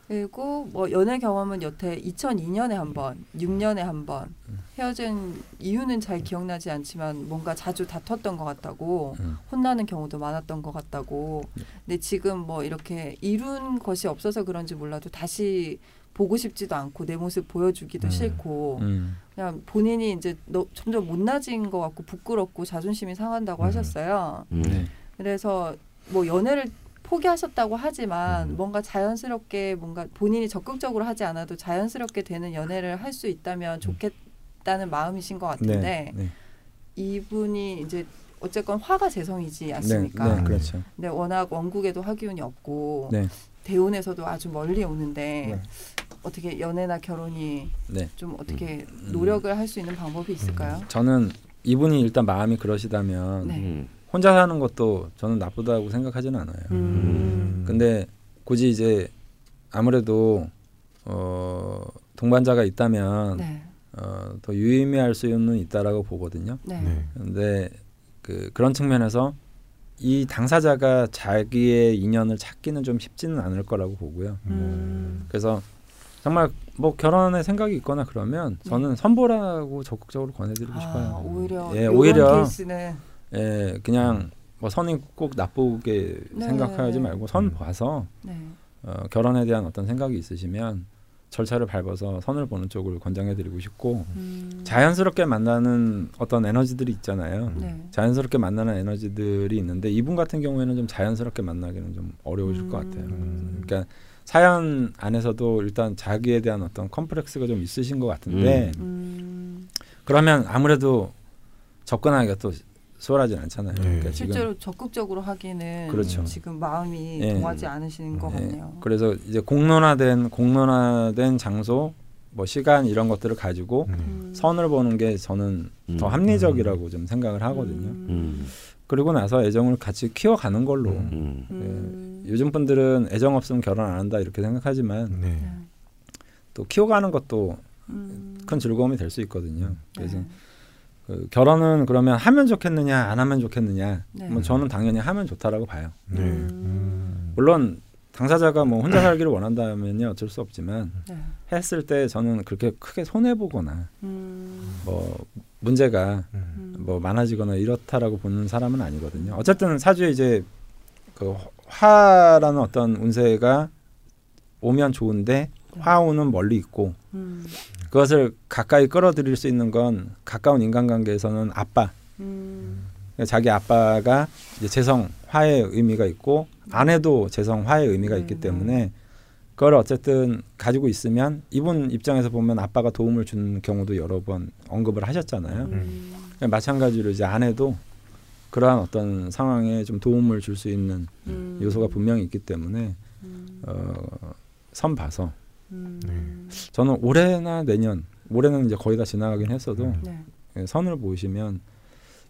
그리고 뭐 연애 경험은 여태 2002년에 한 번, 6년에 한 번 헤어진 이유는 잘 기억나지 않지만 뭔가 자주 다퉜던 것 같다고 음. 혼나는 경우도 많았던 것 같다고. 근데 지금 뭐 이렇게 이룬 것이 없어서 그런지 몰라도 다시 보고 싶지도 않고 내 모습 보여주기도 음. 싫고 음. 그냥 본인이 이제 너, 점점 못나진 것 같고 부끄럽고 자존심이 상한다고 음. 하셨어요. 음. 네. 그래서 뭐 연애를 포기하셨다고 하지만 음. 뭔가 자연스럽게 뭔가 본인이 적극적으로 하지 않아도 자연스럽게 되는 연애를 할 수 있다면 좋겠다는 마음이신 것 같은데 네. 네. 이분이 이제 어쨌건 화가 재성이지 네. 않습니까? 네. 그렇죠. 근데 워낙 원국에도 화기운이 없고 네. 대운에서도 아주 멀리 오는데 네. 어떻게 연애나 결혼이 네. 좀 어떻게 음. 노력을 할 수 있는 방법이 있을까요? 저는 이분이 일단 마음이 그러시다면 네. 음. 혼자 사는 것도 저는 나쁘다고 생각하지는 않아요. 음. 근데 굳이 이제 아무래도 어, 동반자가 있다면 네. 어, 더 유의미할 수는 있다라고 보거든요. 네. 네. 근데 그 그런 측면에서 이 당사자가 자기의 인연을 찾기는 좀 쉽지는 않을 거라고 보고요. 음. 그래서 정말 뭐 결혼에 생각이 있거나 그러면 저는 선보라고 적극적으로 권해드리고 아, 싶어요. 오히려 예, 오히려 케이스는 예, 그냥 뭐 선이 꼭 나쁘게 네. 생각하지 말고 선 음. 봐서 네. 어, 결혼에 대한 어떤 생각이 있으시면 절차를 밟아서 선을 보는 쪽을 권장해드리고 싶고 음. 자연스럽게 만나는 어떤 에너지들이 있잖아요. 네. 자연스럽게 만나는 에너지들이 있는데 이분 같은 경우에는 좀 자연스럽게 만나기는 좀 어려우실 것 같아요. 음. 그러니까 사연 안에서도 일단 자기에 대한 어떤 컴플렉스가 좀 있으신 것 같은데 음. 그러면 아무래도 접근하기가 또 수월하진 않잖아요. 네. 그러니까 실제로 적극적으로 하기는 그렇죠. 지금 마음이 예. 동하지 않으시는 것 예, 같네요. 그래서 이제 공론화된 공론화된 장소, 뭐 시간 이런 것들을 가지고 네. 음. 선을 보는 게 저는 더 음. 합리적이라고 좀 생각을 하거든요. 음. 음. 그리고 나서 애정을 같이 키워가는 걸로. 음. 요즘 분들은 애정 없으면 결혼 안 한다 이렇게 생각하지만 네. 네. 또 키워가는 것도 음. 큰 즐거움이 될 수 있거든요. 그래서 네. 그 결혼은 그러면 하면 좋겠느냐 안 하면 좋겠느냐. 네. 뭐 저는 당연히 하면 좋다라고 봐요. 네. 음. 음. 물론 당사자가 뭐 혼자 살기를 원한다면요 어쩔 수 없지만 네. 했을 때 저는 그렇게 크게 손해 보거나 음. 뭐 문제가 음. 뭐 많아지거나 이렇다라고 보는 사람은 아니거든요. 어쨌든 사주에 이제 그 화라는 어떤 운세가 오면 좋은데 화운은 멀리 있고 음. 그것을 가까이 끌어들일 수 있는 건 가까운 인간관계에서는 아빠 음. 자기 아빠가 이제 재성 화의 의미가 있고 아내도 재성 화의 의미가 있기 음. 때문에 그걸 어쨌든 가지고 있으면 이분 입장에서 보면 아빠가 도움을 준 경우도 여러 번 언급을 하셨잖아요. 음. 마찬가지로 이제 아내도 그러한 어떤 상황에 좀 도움을 줄 수 있는 음. 요소가 분명히 있기 때문에 음. 어, 선 봐서 음. 저는 올해나 내년 올해는 이제 거의 다 지나가긴 했어도 네. 예, 선을 보시면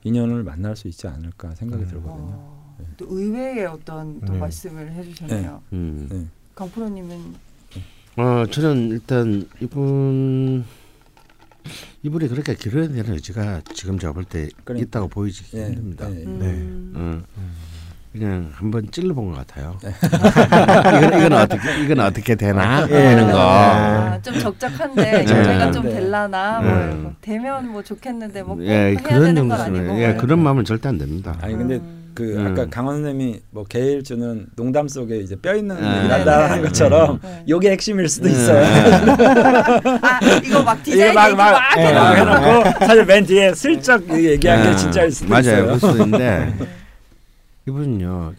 인연을 만날 수 있지 않을까 생각이 음. 들거든요. 어, 또 의외의 어떤 또 네. 말씀을 해주셨네요. 음. 네. 강프로님은 어 저는 일단 이분 이분이 그렇게 길어야 되는 의지가 지금 제가 볼때 그러니까. 있다고 보이지 예, 힘듭니다. 예, 예. 음. 어, 그냥 한번 찔러본 것 같아요. [LAUGHS] 이건 이건 어떻게 이건 어떻게 되나 이런 거. 아, 좀 적적한데 네. 제가 좀 네. 될라나 뭐 네. 거. 되면 뭐 좋겠는데 뭐꼭 예 해야 그런 되는 건 정도는 아니고 예뭐 그런 마음은 절대 안 됩니다. 아니 근데 음. 그 음. 아까 강원 선생님이 뭐 개일주는 농담 속에 이제 뼈 있는 네. 얘기를 한다 하는 것처럼 네. 요게 핵심일 수도 네. 있어요. 아 이거 막 디자인 막 막막 예, 해놓고. 막 해놓고 사실 맨 뒤에 슬쩍 얘기한 게 예, 진짜일 수도 맞아요. 있어요. 그럴 수도 있는데 [LAUGHS] 이분은요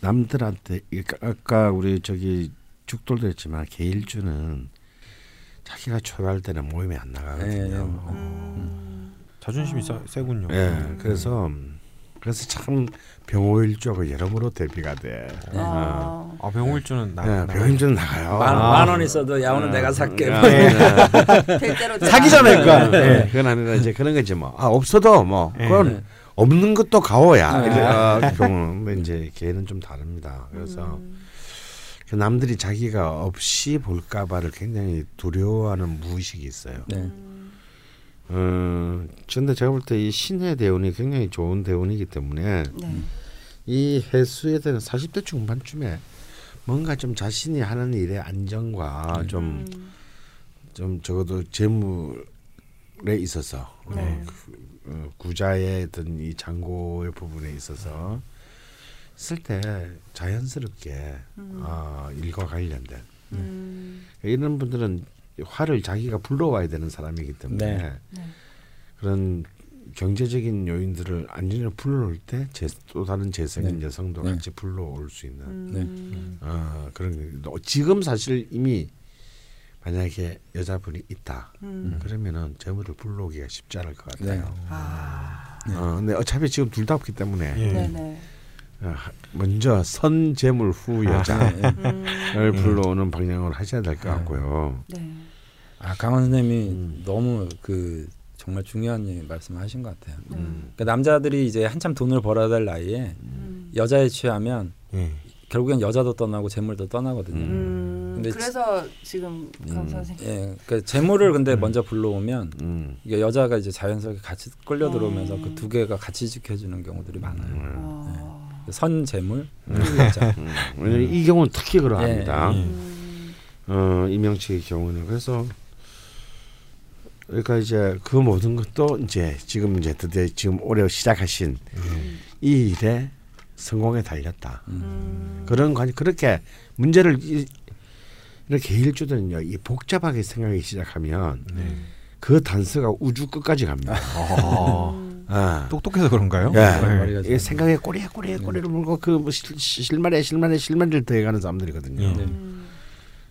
남들한테 이- 아까 우리 저기 죽돌도 했지만 개일주는 자기가 초라할 때는 모임에 안 나가거든요. 음. 자존심이 세, 세군요. 예, 그래서 그래서 참 병호일주하고 여러모로 대비가 돼. 아. 아 병호일주는 나. 예, 나- 병호일주는 나가요. 만, 아. 만원 있어도 야오는 아, 내가 살게. 아, 뭐 예, 될 대로 돼. 사기 전에 그거. 예, 그건 아니라 이제 그런 거지 뭐. 아 없어도 뭐 예. 그건 없는 것도 가오야. 네. 이래, 아, 병은 근데 이제 걔는 좀 다릅니다. 그래서 음. 그 남들이 자기가 없이 볼까봐를 굉장히 두려워하는 무의식이 있어요. 네. 음. 어, 근데 제가 볼 때 이 신의 대운이 굉장히 좋은 대운이기 때문에 네. 이 해수에 대한 40대 중반쯤에 뭔가 좀 자신이 하는 일의 안정과 좀, 음. 좀 적어도 재물에 있어서 네. 어, 그, 어, 구자의 어떤 이 잔고의 부분에 있어서 쓸 때 자연스럽게 음. 어, 일과 관련된 음. 이런 분들은 화를 자기가 불러와야 되는 사람이기 때문에 네. 네. 그런 경제적인 요인들을 안전을 불러올 때 또 다른 재성인 네. 여성도 네. 같이 불러올 수 있는 음. 어, 그런 게 어, 지금 사실 이미 만약에 여자분이 있다 음. 그러면은 재물을 불러오기가 쉽지 않을 것 네. 같아요. 아. 어, 근데 어차피 지금 둘 다 없기 때문에 예. 네네. 어, 하- 먼저 선 재물 후 아, 여자를 네. 음. 불러오는 방향으로 하셔야 될 것 같고요. 네. 아 강원 선생님이 음. 너무 그 정말 중요한 말씀하신 것 같아요. 음. 그러니까 남자들이 이제 한참 돈을 벌어야 될 나이에 음. 여자에 취하면 예. 결국엔 여자도 떠나고 재물도 떠나거든요. 음. 근데 그래서 지금 강 음. 선생님. 예, 그 재물을 근데 먼저 불러오면 음. 이게 여자가 이제 자연스럽게 같이 끌려 들어오면서 음. 그두 개가 같이 지켜주는 경우들이 많아요. 어. 선 재물, 음. 후 여자. [LAUGHS] 음. 이 경우는 특히 그러합니다. 예, 예. 음. 어, 이명식의 경우는 그래서 그러니까 이제 그 모든 것도 이제 지금 이제 드디어 지금 올해 시작하신 이 일에 성공에 달렸다. 음. 그런 관 그렇게 문제를 이, 이렇게 일주들은요 이 복잡하게 생각하기 시작하면 네. 그 단서가 우주 끝까지 갑니다. [LAUGHS] 어. 음. 아. 똑똑해서 그런가요? 예. 이 잘- 생각에 꼬리에 꼬리에 꼬리를 물고 그뭐 실만에 실만에 실만을 더해가는 사람들이거든요. 예. 네. 음.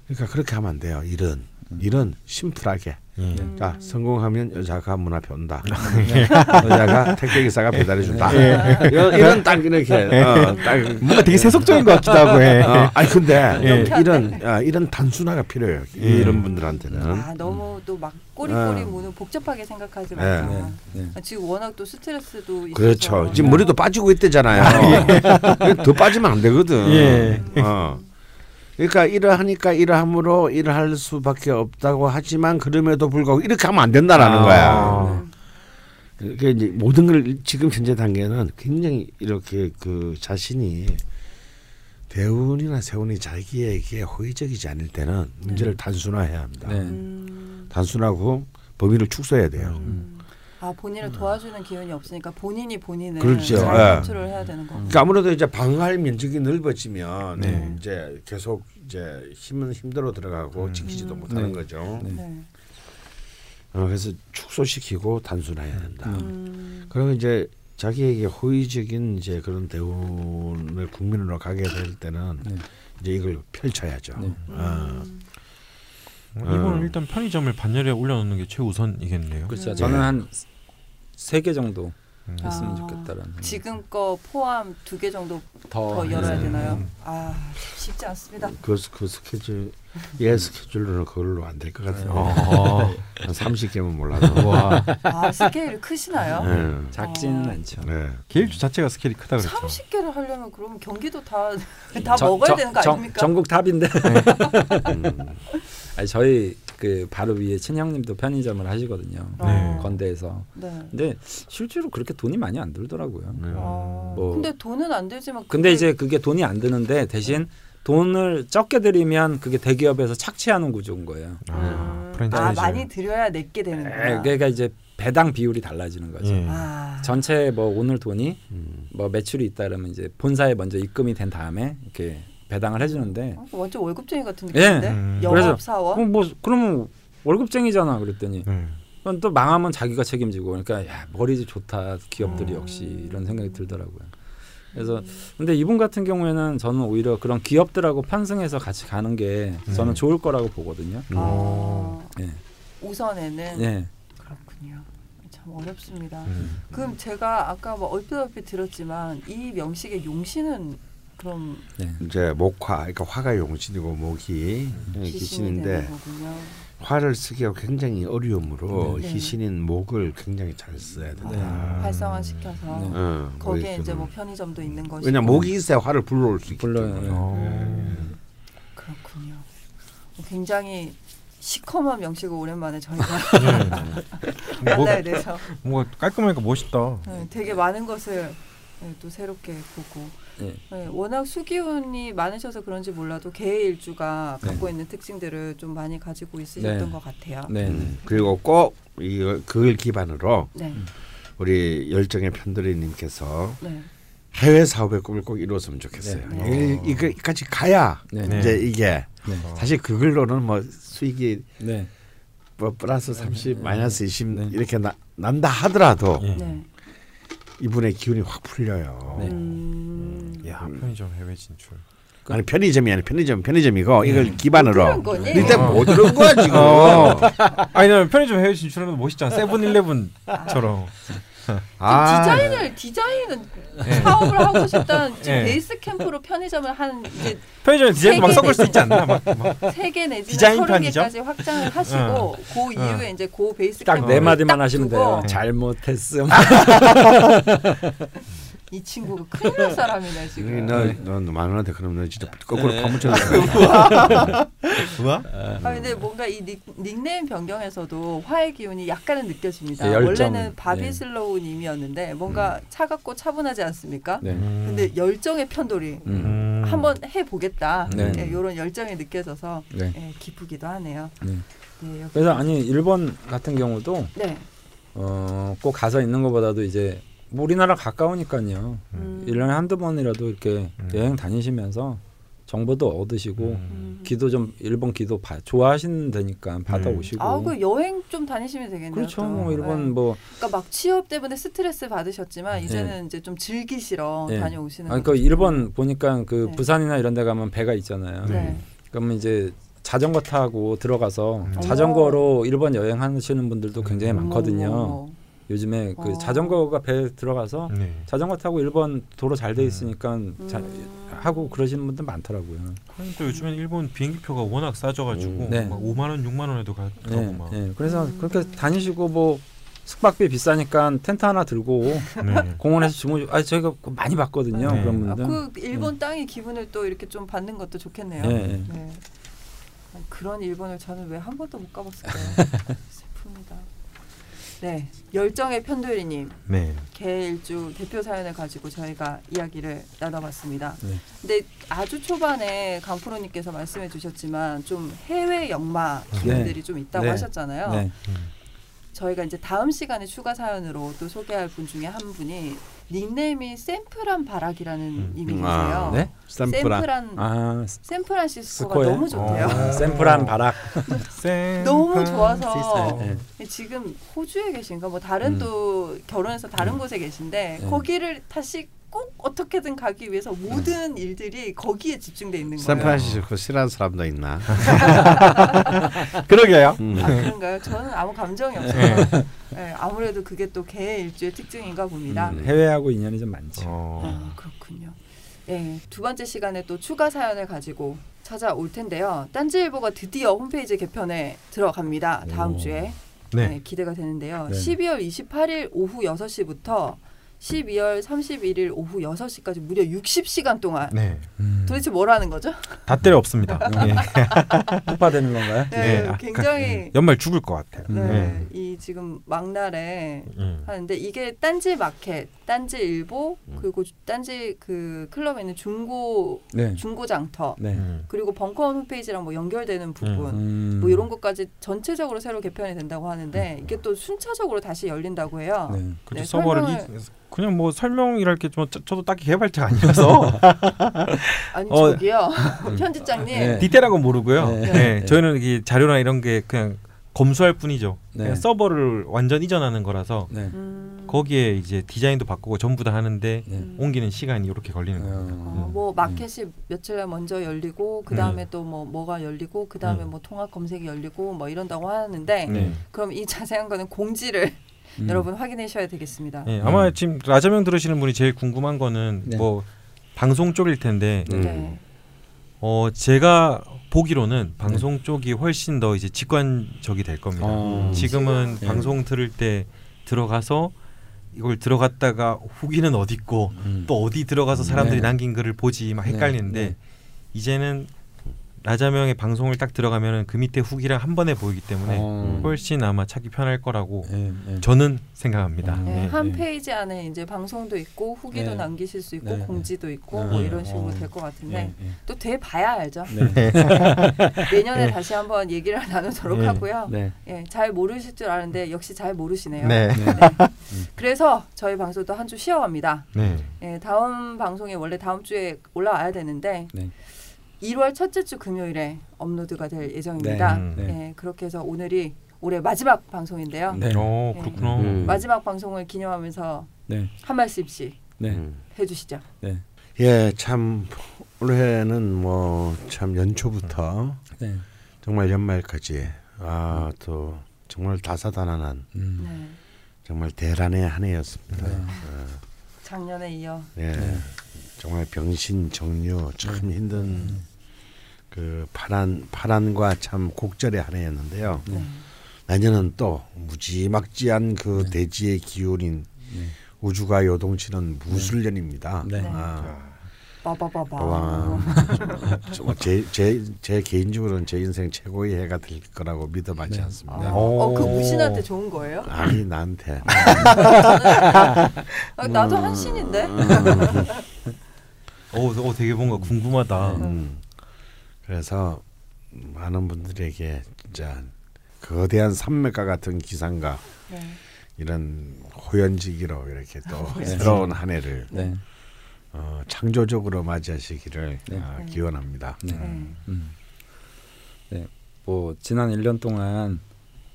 그러니까 그렇게 하면 안 돼요. 일은 일은 심플하게. 예. 자 성공하면 여자가 문 앞에 온다. [LAUGHS] 여자가 택배 기사가 배달해 준다. 이런, 이런 딱 이렇게 어, 딱 뭔가 되게 세속적인 것 같기도 하고. 예. 어, 아니 근데 예. 이런 아, 이런 단순화가 필요해요. 이런 분들한테는. 아 너무 또 막 꼬리꼬리 아. 무는 복잡하게 생각하지 네. 말자. 아, 지금 워낙 또 스트레스도 있어서. 그렇죠. 지금 머리도 빠지고 있대잖아요. 더 빠지면 안 되거든. 예. 어. 그러니까 이러하니까 이러함으로 일할 수밖에 없다고 하지만 그럼에도 불구하고 이렇게 하면 안 된다라는 아. 거야. 그러니까 이제 모든 걸 지금 현재 단계는 굉장히 이렇게 그 자신이 대운이나 세운이 자기에게 호의적이지 않을 때는 문제를 단순화해야 합니다. 네. 음. 단순하고 범위를 축소해야 돼요. 음. 아 본인을 도와주는 기운이 없으니까 본인이 본인을 그렇죠. 잘 예. 컨트롤 해야 되는 거. 그러니까 아무래도 이제 방어할 면적이 넓어지면 네. 이제 계속 이제 힘은 힘들어 들어가고 음. 지키지도 음. 못하는 네. 거죠. 네. 네. 어, 그래서 축소시키고 단순화해야 된다. 음. 음. 그러면 이제 자기에게 호의적인 이제 그런 대운을 국민으로 가게 될 때는 네. 이제 이걸 펼쳐야죠. 네. 아, 음. 이분은 음. 일단 편의점을 반열에 올려놓는 게 최우선이겠네요. 그렇죠. 음. 저는 네. 한세 개 정도 음. 했으면 아, 좋겠다라는. 생각. 지금 거 포함 두 개 정도 더, 더 열어야. 되나요? 음. 아 쉽지 않습니다. 그, 그 스케줄 예 스케줄로는 그걸로 안 될 것 같아요. 어. 한 30개면 몰라도. 와 아 스케일이 크시나요? 네. 작지는 어. 않죠. 네. 게일주 자체가 스케일이 크다 그랬죠. 30개를 하려면 그러면 경기도 다다 저- 먹어야 저- 되는 거 전- 아닙니까? 전국 탑인데. 음. [LAUGHS] 아니, 저희 그 바로 위에 친형님도 편의점을 하시거든요. 어. 네. 건대에서. 네. 근데 실제로 그렇게 돈이 많이 안 들더라고요. 네. 어, 뭐- 근데 돈은 안 들지만 근데 그게- 이제 그게 돈이 안 드는데 대신 돈을 적게 들이면 그게 대기업에서 착취하는 구조인 거예요. 아, 음. 프랜차이즈. 아 많이 들여야 내게 에, 되는구나. 그러니까 이제 배당 비율이 달라지는 거죠. 예. 아. 전체 뭐 오늘 돈이 음. 뭐 매출이 있다 그러면 이제 본사에 먼저 입금이 된 다음에 이렇게 배당을 해주는데 어, 완전 월급쟁이 같은 예. 느낌인데 음. 그래서- 영업 사원. 그럼 뭐 그러면 월급쟁이잖아 그랬더니 네. 그건 또 망하면 자기가 책임지고 그러니까 야 머리 좋다 기업들이 음. 역시 이런 생각이 들더라고요. 그래서 근데 이분 같은 경우에는 저는 오히려 그런 기업들하고 편승해서 같이 가는 게 저는 음. 좋을 거라고 보거든요. 아, 예. 우선에는 예. 그렇군요. 참 어렵습니다. 음. 그럼 제가 아까 뭐 얼핏 얼핏 들었지만 이 명식의 용신은 그럼 예. 이제 목화, 그러니까 화가 용신이고 목이 기신인데 화를 쓰기가 굉장히 어려우므로 네. 희신인 목을 굉장히 잘 써야 된다. 네. 활성화시켜서 네. 어, 거기에 이제 뭐 좀. 편의점도 있는 것이고 왜냐 목이 있어야 화를 불러올 수 있기. 때문에. 어. 그렇군요. 굉장히 시커먼 명식을 오랜만에 저희가 [LAUGHS] 뭐, 만나야 돼서 뭔가 깔끔하니까 멋있다. 네, 되게 많은 것을 네, 또 새롭게 보고 예. 네, 워낙 수기운이 많으셔서 그런지 몰라도 개의 일주가 네. 갖고 있는 특징들을 좀 많이 가지고 있으셨던 네. 것 같아요. 네. 음, 그리고 꼭 이거 그걸 기반으로 네, 우리 열정의 편들이님께서 네, 해외 사업의 꿈을 꼭 이루었으면 좋겠어요. 네. 이- 이거 이까지 가야 네. 네. 이제 이게 네. 사실 그걸로는 뭐 수익이 네. 뭐 플러스 30 마이너스 20 네. 이렇게 나, 난다 하더라도 예. 네. 이분의 기운이 확 풀려요. 네. 음, 야 편의점 해외 진출. 아니 편의점이 아니 편의점 편의점이고 이걸 들은 기반으로 거니? 일단 어. 못 들은 거야 지금. 어. 아니 나 편의점 해외 진출하는 거 멋있잖아. 세븐일레븐처럼. 아, 디자인을 디자인은 예. 사업을 하고 싶다는 지금 예. 베이스 캠프로 편의점을 한 이제 편의점 디자인 막 섞을 수 있지 않나? 막, 막. 세개 내지는 디자인 서른 편의점? 개까지 확장을 하시고 그 이후에 이제 그 베이스 딱 캠프를 네 마디만 딱 하시면 돼요. 잘못했음. [LAUGHS] 이 친구가 큰일 날 사람이네 지금. 너너 만원한테 그럼 너 진짜 거꾸로 네. 파묻혀. 우와? [LAUGHS] 아 근데 뭔가 이 닉, 닉네임 변경에서도 화의 기운이 약간은 느껴집니다. 예, 열정. 원래는 예. 바비슬로우님이었는데 뭔가 차갑고 차분하지 않습니까? 네. 근데 열정의 편돌이 음. 한번 해보겠다. 네. 예, 이런 열정이 느껴져서 네. 예, 기쁘기도 하네요. 네. 네, 그래서 아니 일본 같은 경우도 네. 어, 꼭 가서 있는 것보다도 이제 뭐 우리나라 가까우니까요. 음. 일년에 한두 번이라도 이렇게 음. 여행 다니시면서 정보도 얻으시고 음. 음. 기도 좀 일본 기도 봐, 좋아하시는 데니까 받아오시고. 아, 그 여행 좀 다니시면 되겠네요. 그렇죠. 또. 뭐 일본 네. 뭐 그러니까 막 취업 때문에 스트레스 받으셨지만 이제는 이제 좀 즐기시러 네. 다녀오시는. 아니 그 거죠. 일본 보니까 그 네. 부산이나 이런 데 가면 배가 있잖아요. 네. 그러면 이제 자전거 타고 들어가서 음. 자전거로 일본 여행하시는 분들도 굉장히 많거든요. 어머. 요즘에 그 어. 자전거가 배에 들어가서 네. 자전거 타고 일본 도로 잘돼 음. 있으니까 자, 음. 하고 그러시는 분들 많더라고요. 또 요즘엔 일본 비행기표가 워낙 싸져가지고 음. 네. 막 5만 원, 6만 원에도 가고 예, 막. 예. 그래서 음. 그렇게 다니시고 뭐 숙박비 비싸니까 텐트 하나 들고 네. 공원에서 주무. 아 저희가 많이 봤거든요. 네. 그런 아, 분들. 그 일본 땅의 기분을 또 이렇게 좀 받는 것도 좋겠네요. 네. 그런 일본을 저는 왜 한 번도 못 가봤을까요? [LAUGHS] 네 열정의 편도리님 네. 개일주 대표 사연을 가지고 저희가 이야기를 나눠봤습니다. 네. 근데 아주 초반에 강프로님께서 말씀해주셨지만 좀 해외 영마 네. 기운들이 좀 있다고 네. 하셨잖아요. 네. 저희가 이제 다음 시간에 추가 사연으로 또 소개할 분 중에 한 분이 닉네임이 샘프란 바락이라는 음. 님이 음, 계세요. 아. 네? 샘프라. 샘프란 아 샌프란시스코가 스코에? 너무 좋대요. 어. 샘플한 바락. [LAUGHS] 너무 좋아서 네. 지금 호주에 계신가 뭐 다른 음. 또 결혼해서 다른 곳에 계신데 네. 거기를 다시 꼭 어떻게든 가기 위해서 모든 일들이 거기에 집중돼 있는 거예요. 샌프란시스코 싫어하는 사람도 있나? [LAUGHS] 그러게요. 음. 아 그런가요? 저는 아무 감정이 없어요. 네, 아무래도 그게 또 개의 일주의 특징인가 봅니다. 음. 해외하고 인연이 좀 많죠. 어. 아, 그렇군요. 네, 두 번째 시간에 또 추가 사연을 가지고 찾아올 텐데요. 딴지일보가 드디어 홈페이지 개편에 들어갑니다. 다음 오. 주에 네. 네, 기대가 되는데요. 네. 12월 28일 오후 6시부터 12월 31일 오후 6시까지 무려 60시간 동안 네. 음. 도대체 뭘 하는 거죠? 다 때려 없습니다. [LAUGHS] 예. 폭파되는 건가요? 네, 예, 아, 굉장히 연말 죽을 것 같아요. 네, 네. 이 지금 막날에 음. 하는데 이게 딴지 마켓, 딴지 일보 음. 그리고 딴지 그 클럽에 있는 중고 네. 중고 장터 네. 음. 그리고 벙커원 홈페이지랑 뭐 연결되는 부분 음. 뭐 이런 것까지 전체적으로 새로 개편이 된다고 하는데 이게 또 순차적으로 다시 열린다고 해요. 네. 그죠 네, 서버를 그냥 뭐 설명이랄 게 좀 저도 딱히 개발자가 아니라서 [LAUGHS] 아니 어. 저기요 편집장님 네. 디테일한 건 모르고요. 네. 네. 네. 저희는 이 자료나 이런 게 그냥 검수할 뿐이죠. 네. 그냥 서버를 완전 이전하는 거라서 네. 음, 거기에 이제 디자인도 바꾸고 전부 다 하는데 네. 음. 옮기는 시간이 이렇게 걸리는 겁니다. 어, 어, 뭐 마켓이 며칠 날 먼저 열리고 그 다음에 음. 또뭐 뭐가 열리고 그 다음에 음. 뭐 통합 검색이 열리고 뭐 이런다고 하는데 네. 그럼 이 자세한 거는 공지를 음. 여러분 확인하셔야 되겠습니다. 네, 아마 지금 라자명 들으시는 분이 제일 궁금한 거는 네. 뭐 방송 쪽일 텐데 음. 네. 어 제가 보기로는 방송 쪽이 훨씬 더 이제 직관적이 될 겁니다. 어. 지금은 네. 방송 들을 때 들어가서 이걸 들어갔다가 후기는 어디 있고 음. 또 어디 들어가서 사람들이 네. 남긴 글을 보지 막 네, 헷갈리는데 네. 이제는 라자명의 방송을 딱 들어가면은 그 밑에 후기랑 한 번에 보이기 때문에 어. 훨씬 아마 찾기 편할 거라고 네, 네. 저는 생각합니다. 음. 네, 네. 한 네. 페이지 안에 이제 방송도 있고 후기도 네. 남기실 수 있고 네. 공지도 있고 네. 뭐 이런 식으로 어. 될것 같은데 네, 네. 또돼 봐야 알죠. 네. [LAUGHS] 내년에 네. 다시 한번 얘기를 [LAUGHS] 나누도록 네. 하고요. 네. 예, 잘 모르실 줄 아는데 역시 잘 모르시네요. 네. 네. 그래서 저희 방송도 한 주 쉬어갑니다. 네. 예, 다음 방송이 원래 다음 주에 올라와야 되는데 네. 1월 첫째 주 금요일에 업로드가 될 예정입니다. 네. 네. 예, 그렇게 해서 오늘이 올해 마지막 방송인데요. 네. 어 네. 그렇구나. 음. 마지막 방송을 기념하면서 네. 한 말씀씩 네. 음. 해주시죠. 네. 예, 참 올해는 뭐 참 연초부터 네. 정말 연말까지 아 또 정말 다사다난한 음. 네. 정말 대란의 한 해였습니다. 네. 작년에 이어 예, 네. 정말 병신 정류 참 네. 힘든 음. 그 파란 파란과 참 곡절의 한 해였는데요. 네. 내년은 또 무지막지한 그 대지의 기운인 네. 우주가 요동치는 무술년입니다. 네. 아, 빠바바바. 와, [LAUGHS] 정말 제, 제, 제 개인적으로는 제 인생 최고의 해가 될 거라고 믿어마지 네. 않습니다. 아, 오. 어, 그 무신한테 좋은 거예요? 아니 나한테 [LAUGHS] 아, 나도 한신인데. 어, 어 되게 뭔가 궁금하다. 음, 그래서 많은 분들에게 진짜 거대한 산맥과 같은 기상과 네. 이런 호연지기로 이렇게 또 네. 새로운 한 해를 네. 어, 창조적으로 맞이하시기를 네. 기원합니다. 네. 네. 음. 네. 뭐 지난 1년 동안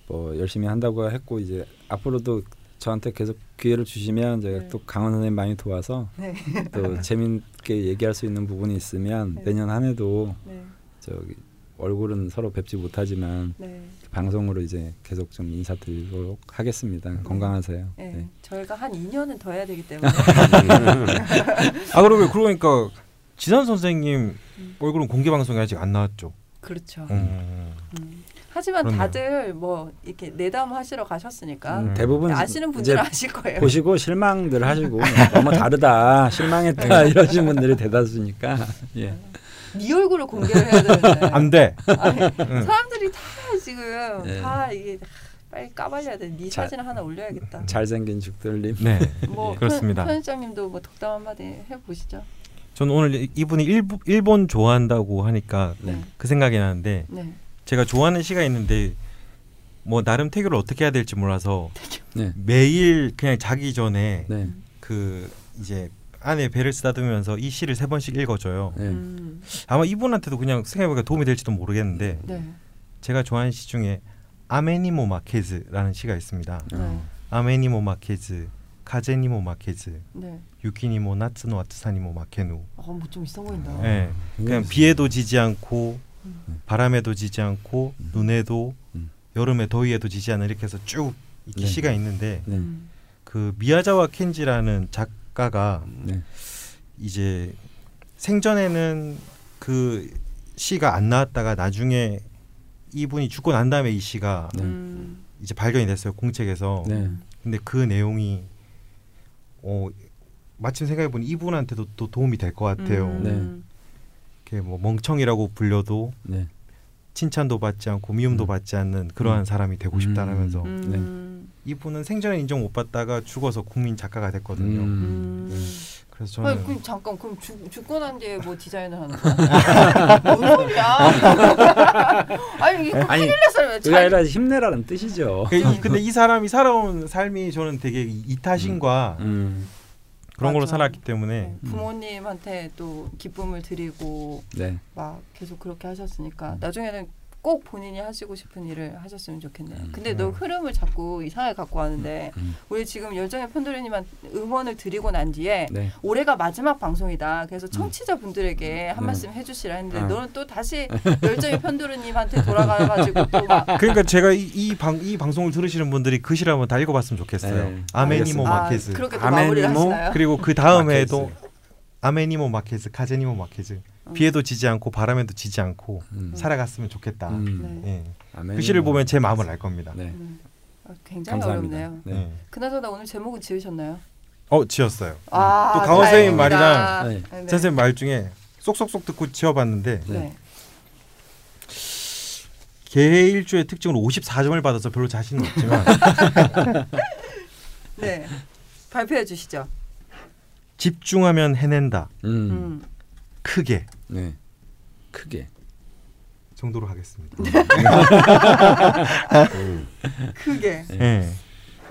뭐 열심히 한다고 했고 이제 앞으로도 저한테 계속 기회를 주시면 제가 네. 또 강원 선생님 많이 도와서 네. 또 재밌게 얘기할 수 있는 부분이 있으면 네. 내년 한 해도 네. 저기 얼굴은 서로 뵙지 못하지만 네. 방송으로 이제 계속 좀 인사드리도록 하겠습니다. 음. 건강하세요. 네. 네. 저희가 한 2년은 더 해야 되기 때문에 [LAUGHS] 아 그러고 그러니까 지산 선생님 음. 얼굴은 공개 방송이 아직 안 나왔죠. 그렇죠. 음. 음. 하지만 그렇네요. 다들 뭐 이렇게 내담 하시러 가셨으니까 음, 대부분 아시는 분들은 아실 거예요. 보시고 실망들 하시고 [LAUGHS] 너무 다르다, 실망했다 이러신 분들이 대다수니까. 예. 네 얼굴을 공개를 해야 되는데 안 돼. 아니. 사람들이 다 지금 네. 다 이게 빨리 까발려야 돼. 네 자- 사진 하나 올려야겠다. 잘생긴 죽들님. 네. [LAUGHS] 뭐 그렇습니다. 편, 편집장님도 뭐 덕담 한마디 해보시죠. 저는 오늘 이- 이분이 일부, 일본 좋아한다고 하니까 네. 그 생각이 나는데 네. 제가 좋아하는 시가 있는데 뭐 나름 태교를 어떻게 해야 될지 몰라서 [LAUGHS] 네. 매일 그냥 자기 전에 네. 그 이제 안에 배를 쓰다듬으면서 이 시를 세 번씩 읽어줘요. 네. 음, 아마 이분한테도 그냥 생각해보니까 도움이 될지도 모르겠는데 네. 제가 좋아하는 시 중에 아메니모 마케즈라는 시가 있습니다. 네. 아메니모 마케즈, 카제니모 마케즈, 네. 유키니모 나츠노 아트사니모 마케누. 어, 뭐좀 있어 보인다. 예, 그냥 비에도 지지 않고 바람에도 지지 않고 눈에도 음. 여름에 더위에도 지지 않는 이렇게 해서 쭉 이렇게 네. 시가 있는데 네. 음, 그 미야자와 켄지라는 작 가가 네. 이제 생전에는 그 시가 안 나왔다가 나중에 이분이 죽고 난 다음에 이 시가 네. 음, 이제 발견이 됐어요 공책에서. 네. 근데 그 내용이 어 마침 생각해 보니 이분한테도 또 도움이 될 것 같아요. 음, 이렇게 뭐 멍청이라고 불려도 네. 칭찬도 받지 않고 미움도 음. 받지 않는 그러한 음. 사람이 되고 싶다라면서 음, 이분은 생전에 인정 못 받다가 죽어서 국민 작가가 됐거든요. 음. 음. 그래서 아니, 저는 그럼 잠깐 그럼 죽, 죽고 난 뒤에 뭐 디자인을 하는 거야? [LAUGHS] 뭔 소리야? [LAUGHS] 아니 아니, 큰일 났어요. 그게 아니라 힘내라는 뜻이죠. 그 이- 근데 이 사람이 살아온 삶이 저는 되게 이- 이타심과 음. 그런 걸로 맞아. 살았기 때문에 부모님한테 또 기쁨을 드리고 네. 막 계속 그렇게 하셨으니까 음. 나중에는 꼭 본인이 하시고 싶은 일을 하셨으면 좋겠네요. 음. 근데 너 흐름을 자꾸 이상하게 갖고 왔는데 음. 우리 지금 열정의 편도리님한 응원을 드리고 난 뒤에 네. 올해가 마지막 방송이다. 그래서 청취자분들에게 한 네. 말씀 해주시라 했는데 아. 너는 또 다시 열정의 편도리님한테 돌아가가지고 또 막 [LAUGHS] 그러니까 제가 이, 이, 방, 이 방송을 들으시는 분들이 그 시를 한번 다 읽어봤으면 좋겠어요. 네. 아메니모 알겠습니다. 마케즈 그렇게 또 아메니모, 마무리를 하시나요? 그리고 그 다음에도. 아메니모 마케즈, 카제니모 마케즈 어. 비에도 지지 않고 바람에도 지지 않고 음. 살아갔으면 좋겠다. 음. 네. 예. 아멘. 그 시를 보면 제 마음을 알 겁니다. 네. 음. 어, 굉장히 감사합니다. 어렵네요. 네. 예. 그나저나 오늘 제목은 지으셨나요? 어 지었어요. 아, 또 강원 선생님. 말이랑- 네. 제 선생님 말 중에 쏙쏙쏙 듣고 지어봤는데 네. 개 일주의 특징으로 54점을 받아서 별로 자신은 없지만 [LAUGHS] 네. 발표해 주시죠. 집중하면 해낸다. 음. 음. 크게 네. 크게. 정도로 하겠습니다. 크게. 네. 예.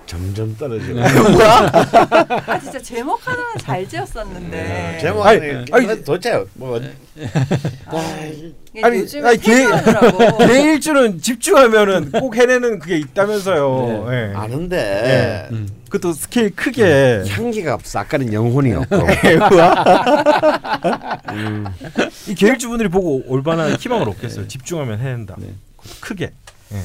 점점 떨어지고. [LAUGHS] 아 진짜 제목 하나는 잘 지었었는데. 제목 아니, 아니, 아니, 도대체 뭐 아니, 요즘에 아니, 개- 태교하느라고. [LAUGHS] 개일주는 집중하면은 꼭 해내는 그게 있다면서요. 네. 예. 아는데 음. 그것도 스케일 크게. 향기가 없어. 아까는 영혼이 없고. [LAUGHS] 음. 이 개일주 분들이 보고 얼마나 희망을 얻겠어요. 집중하면 해낸다. 네. 그것도 크게. 예.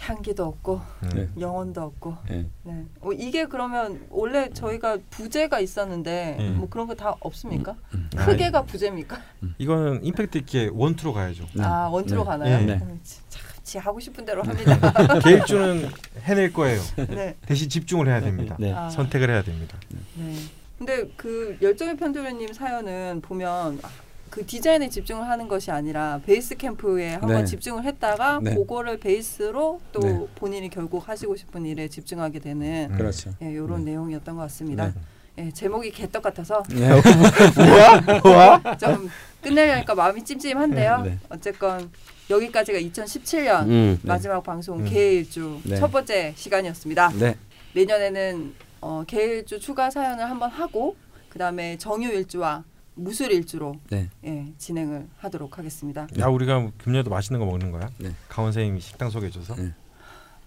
향기도 없고 음. 네. 영혼도 없고. 네. 네. 어, 이게 그러면 원래 저희가 부제가 있었는데 음. 뭐 그런 거 다 없습니까? 음. 크게가 부제입니까? 이거는 임팩트 있게 원투로 가야죠. 네. 아 원투로 네. 가나요? 네. 음, 지- 참, 지 하고 싶은 대로 [LAUGHS] 합니다. 개일주는 해낼 거예요. 네. 대신 집중을 해야 됩니다. 네. 아. 선택을 해야 됩니다. 네. 근데 그 열정의 편도련님 사연은 보면 아, 그 디자인에 집중을 하는 것이 아니라 베이스 캠프에 한번 네. 집중을 했다가 네. 그거를 베이스로 또 네. 본인이 결국 하시고 싶은 일에 집중하게 되는 음. 그렇죠. 예, 이런 네. 내용이었던 것 같습니다. 네. 예, 제목이 개떡 같아서 네. [LAUGHS] 좀 끝내려니까 마음이 찜찜한데요. 네. 어쨌건 여기까지가 2017년 음. 마지막 방송 음. 개일주 네. 첫 번째 시간이었습니다. 네. 내년에는 어, 개일주 추가 사연을 한번 하고 그 다음에 정유 일주와 무술 일주로 네. 예, 진행을 하도록 하겠습니다. 야 우리가 금년에도 맛있는 거 먹는 거야? 네. 강원 선생님이 식당 소개해줘서.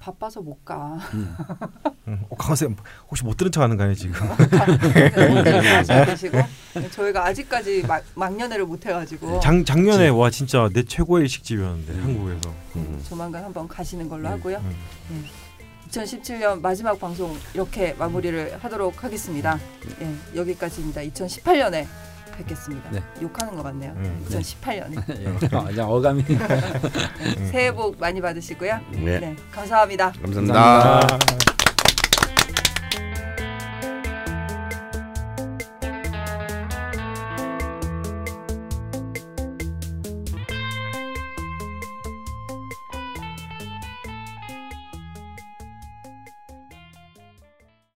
네. 바빠서 못 가. 음. 응. 어, 강원 선생님 혹시 못 들은 척하는 거 아니에요 지금? 오늘 계시고 [LAUGHS] 저희가 아직까지 막, 막년회를 못 해가지고 작 작년에 와 진짜 내 최고의 일식집이었는데 한국에서. 음, 조만간 한번 가시는 걸로 네. 하고요. 음. 2017년 마지막 방송 이렇게 마무리를 하도록 하겠습니다. 예, 여기까지입니다. 2018년에 뵙겠습니다. 네. 욕하는 것 같네요. 음. 2018년에 [LAUGHS] 예. 어, 이제 어감이 음. 새해 복 많이 받으시고요. 네. 네, 감사합니다. 감사합니다. 감사합니다.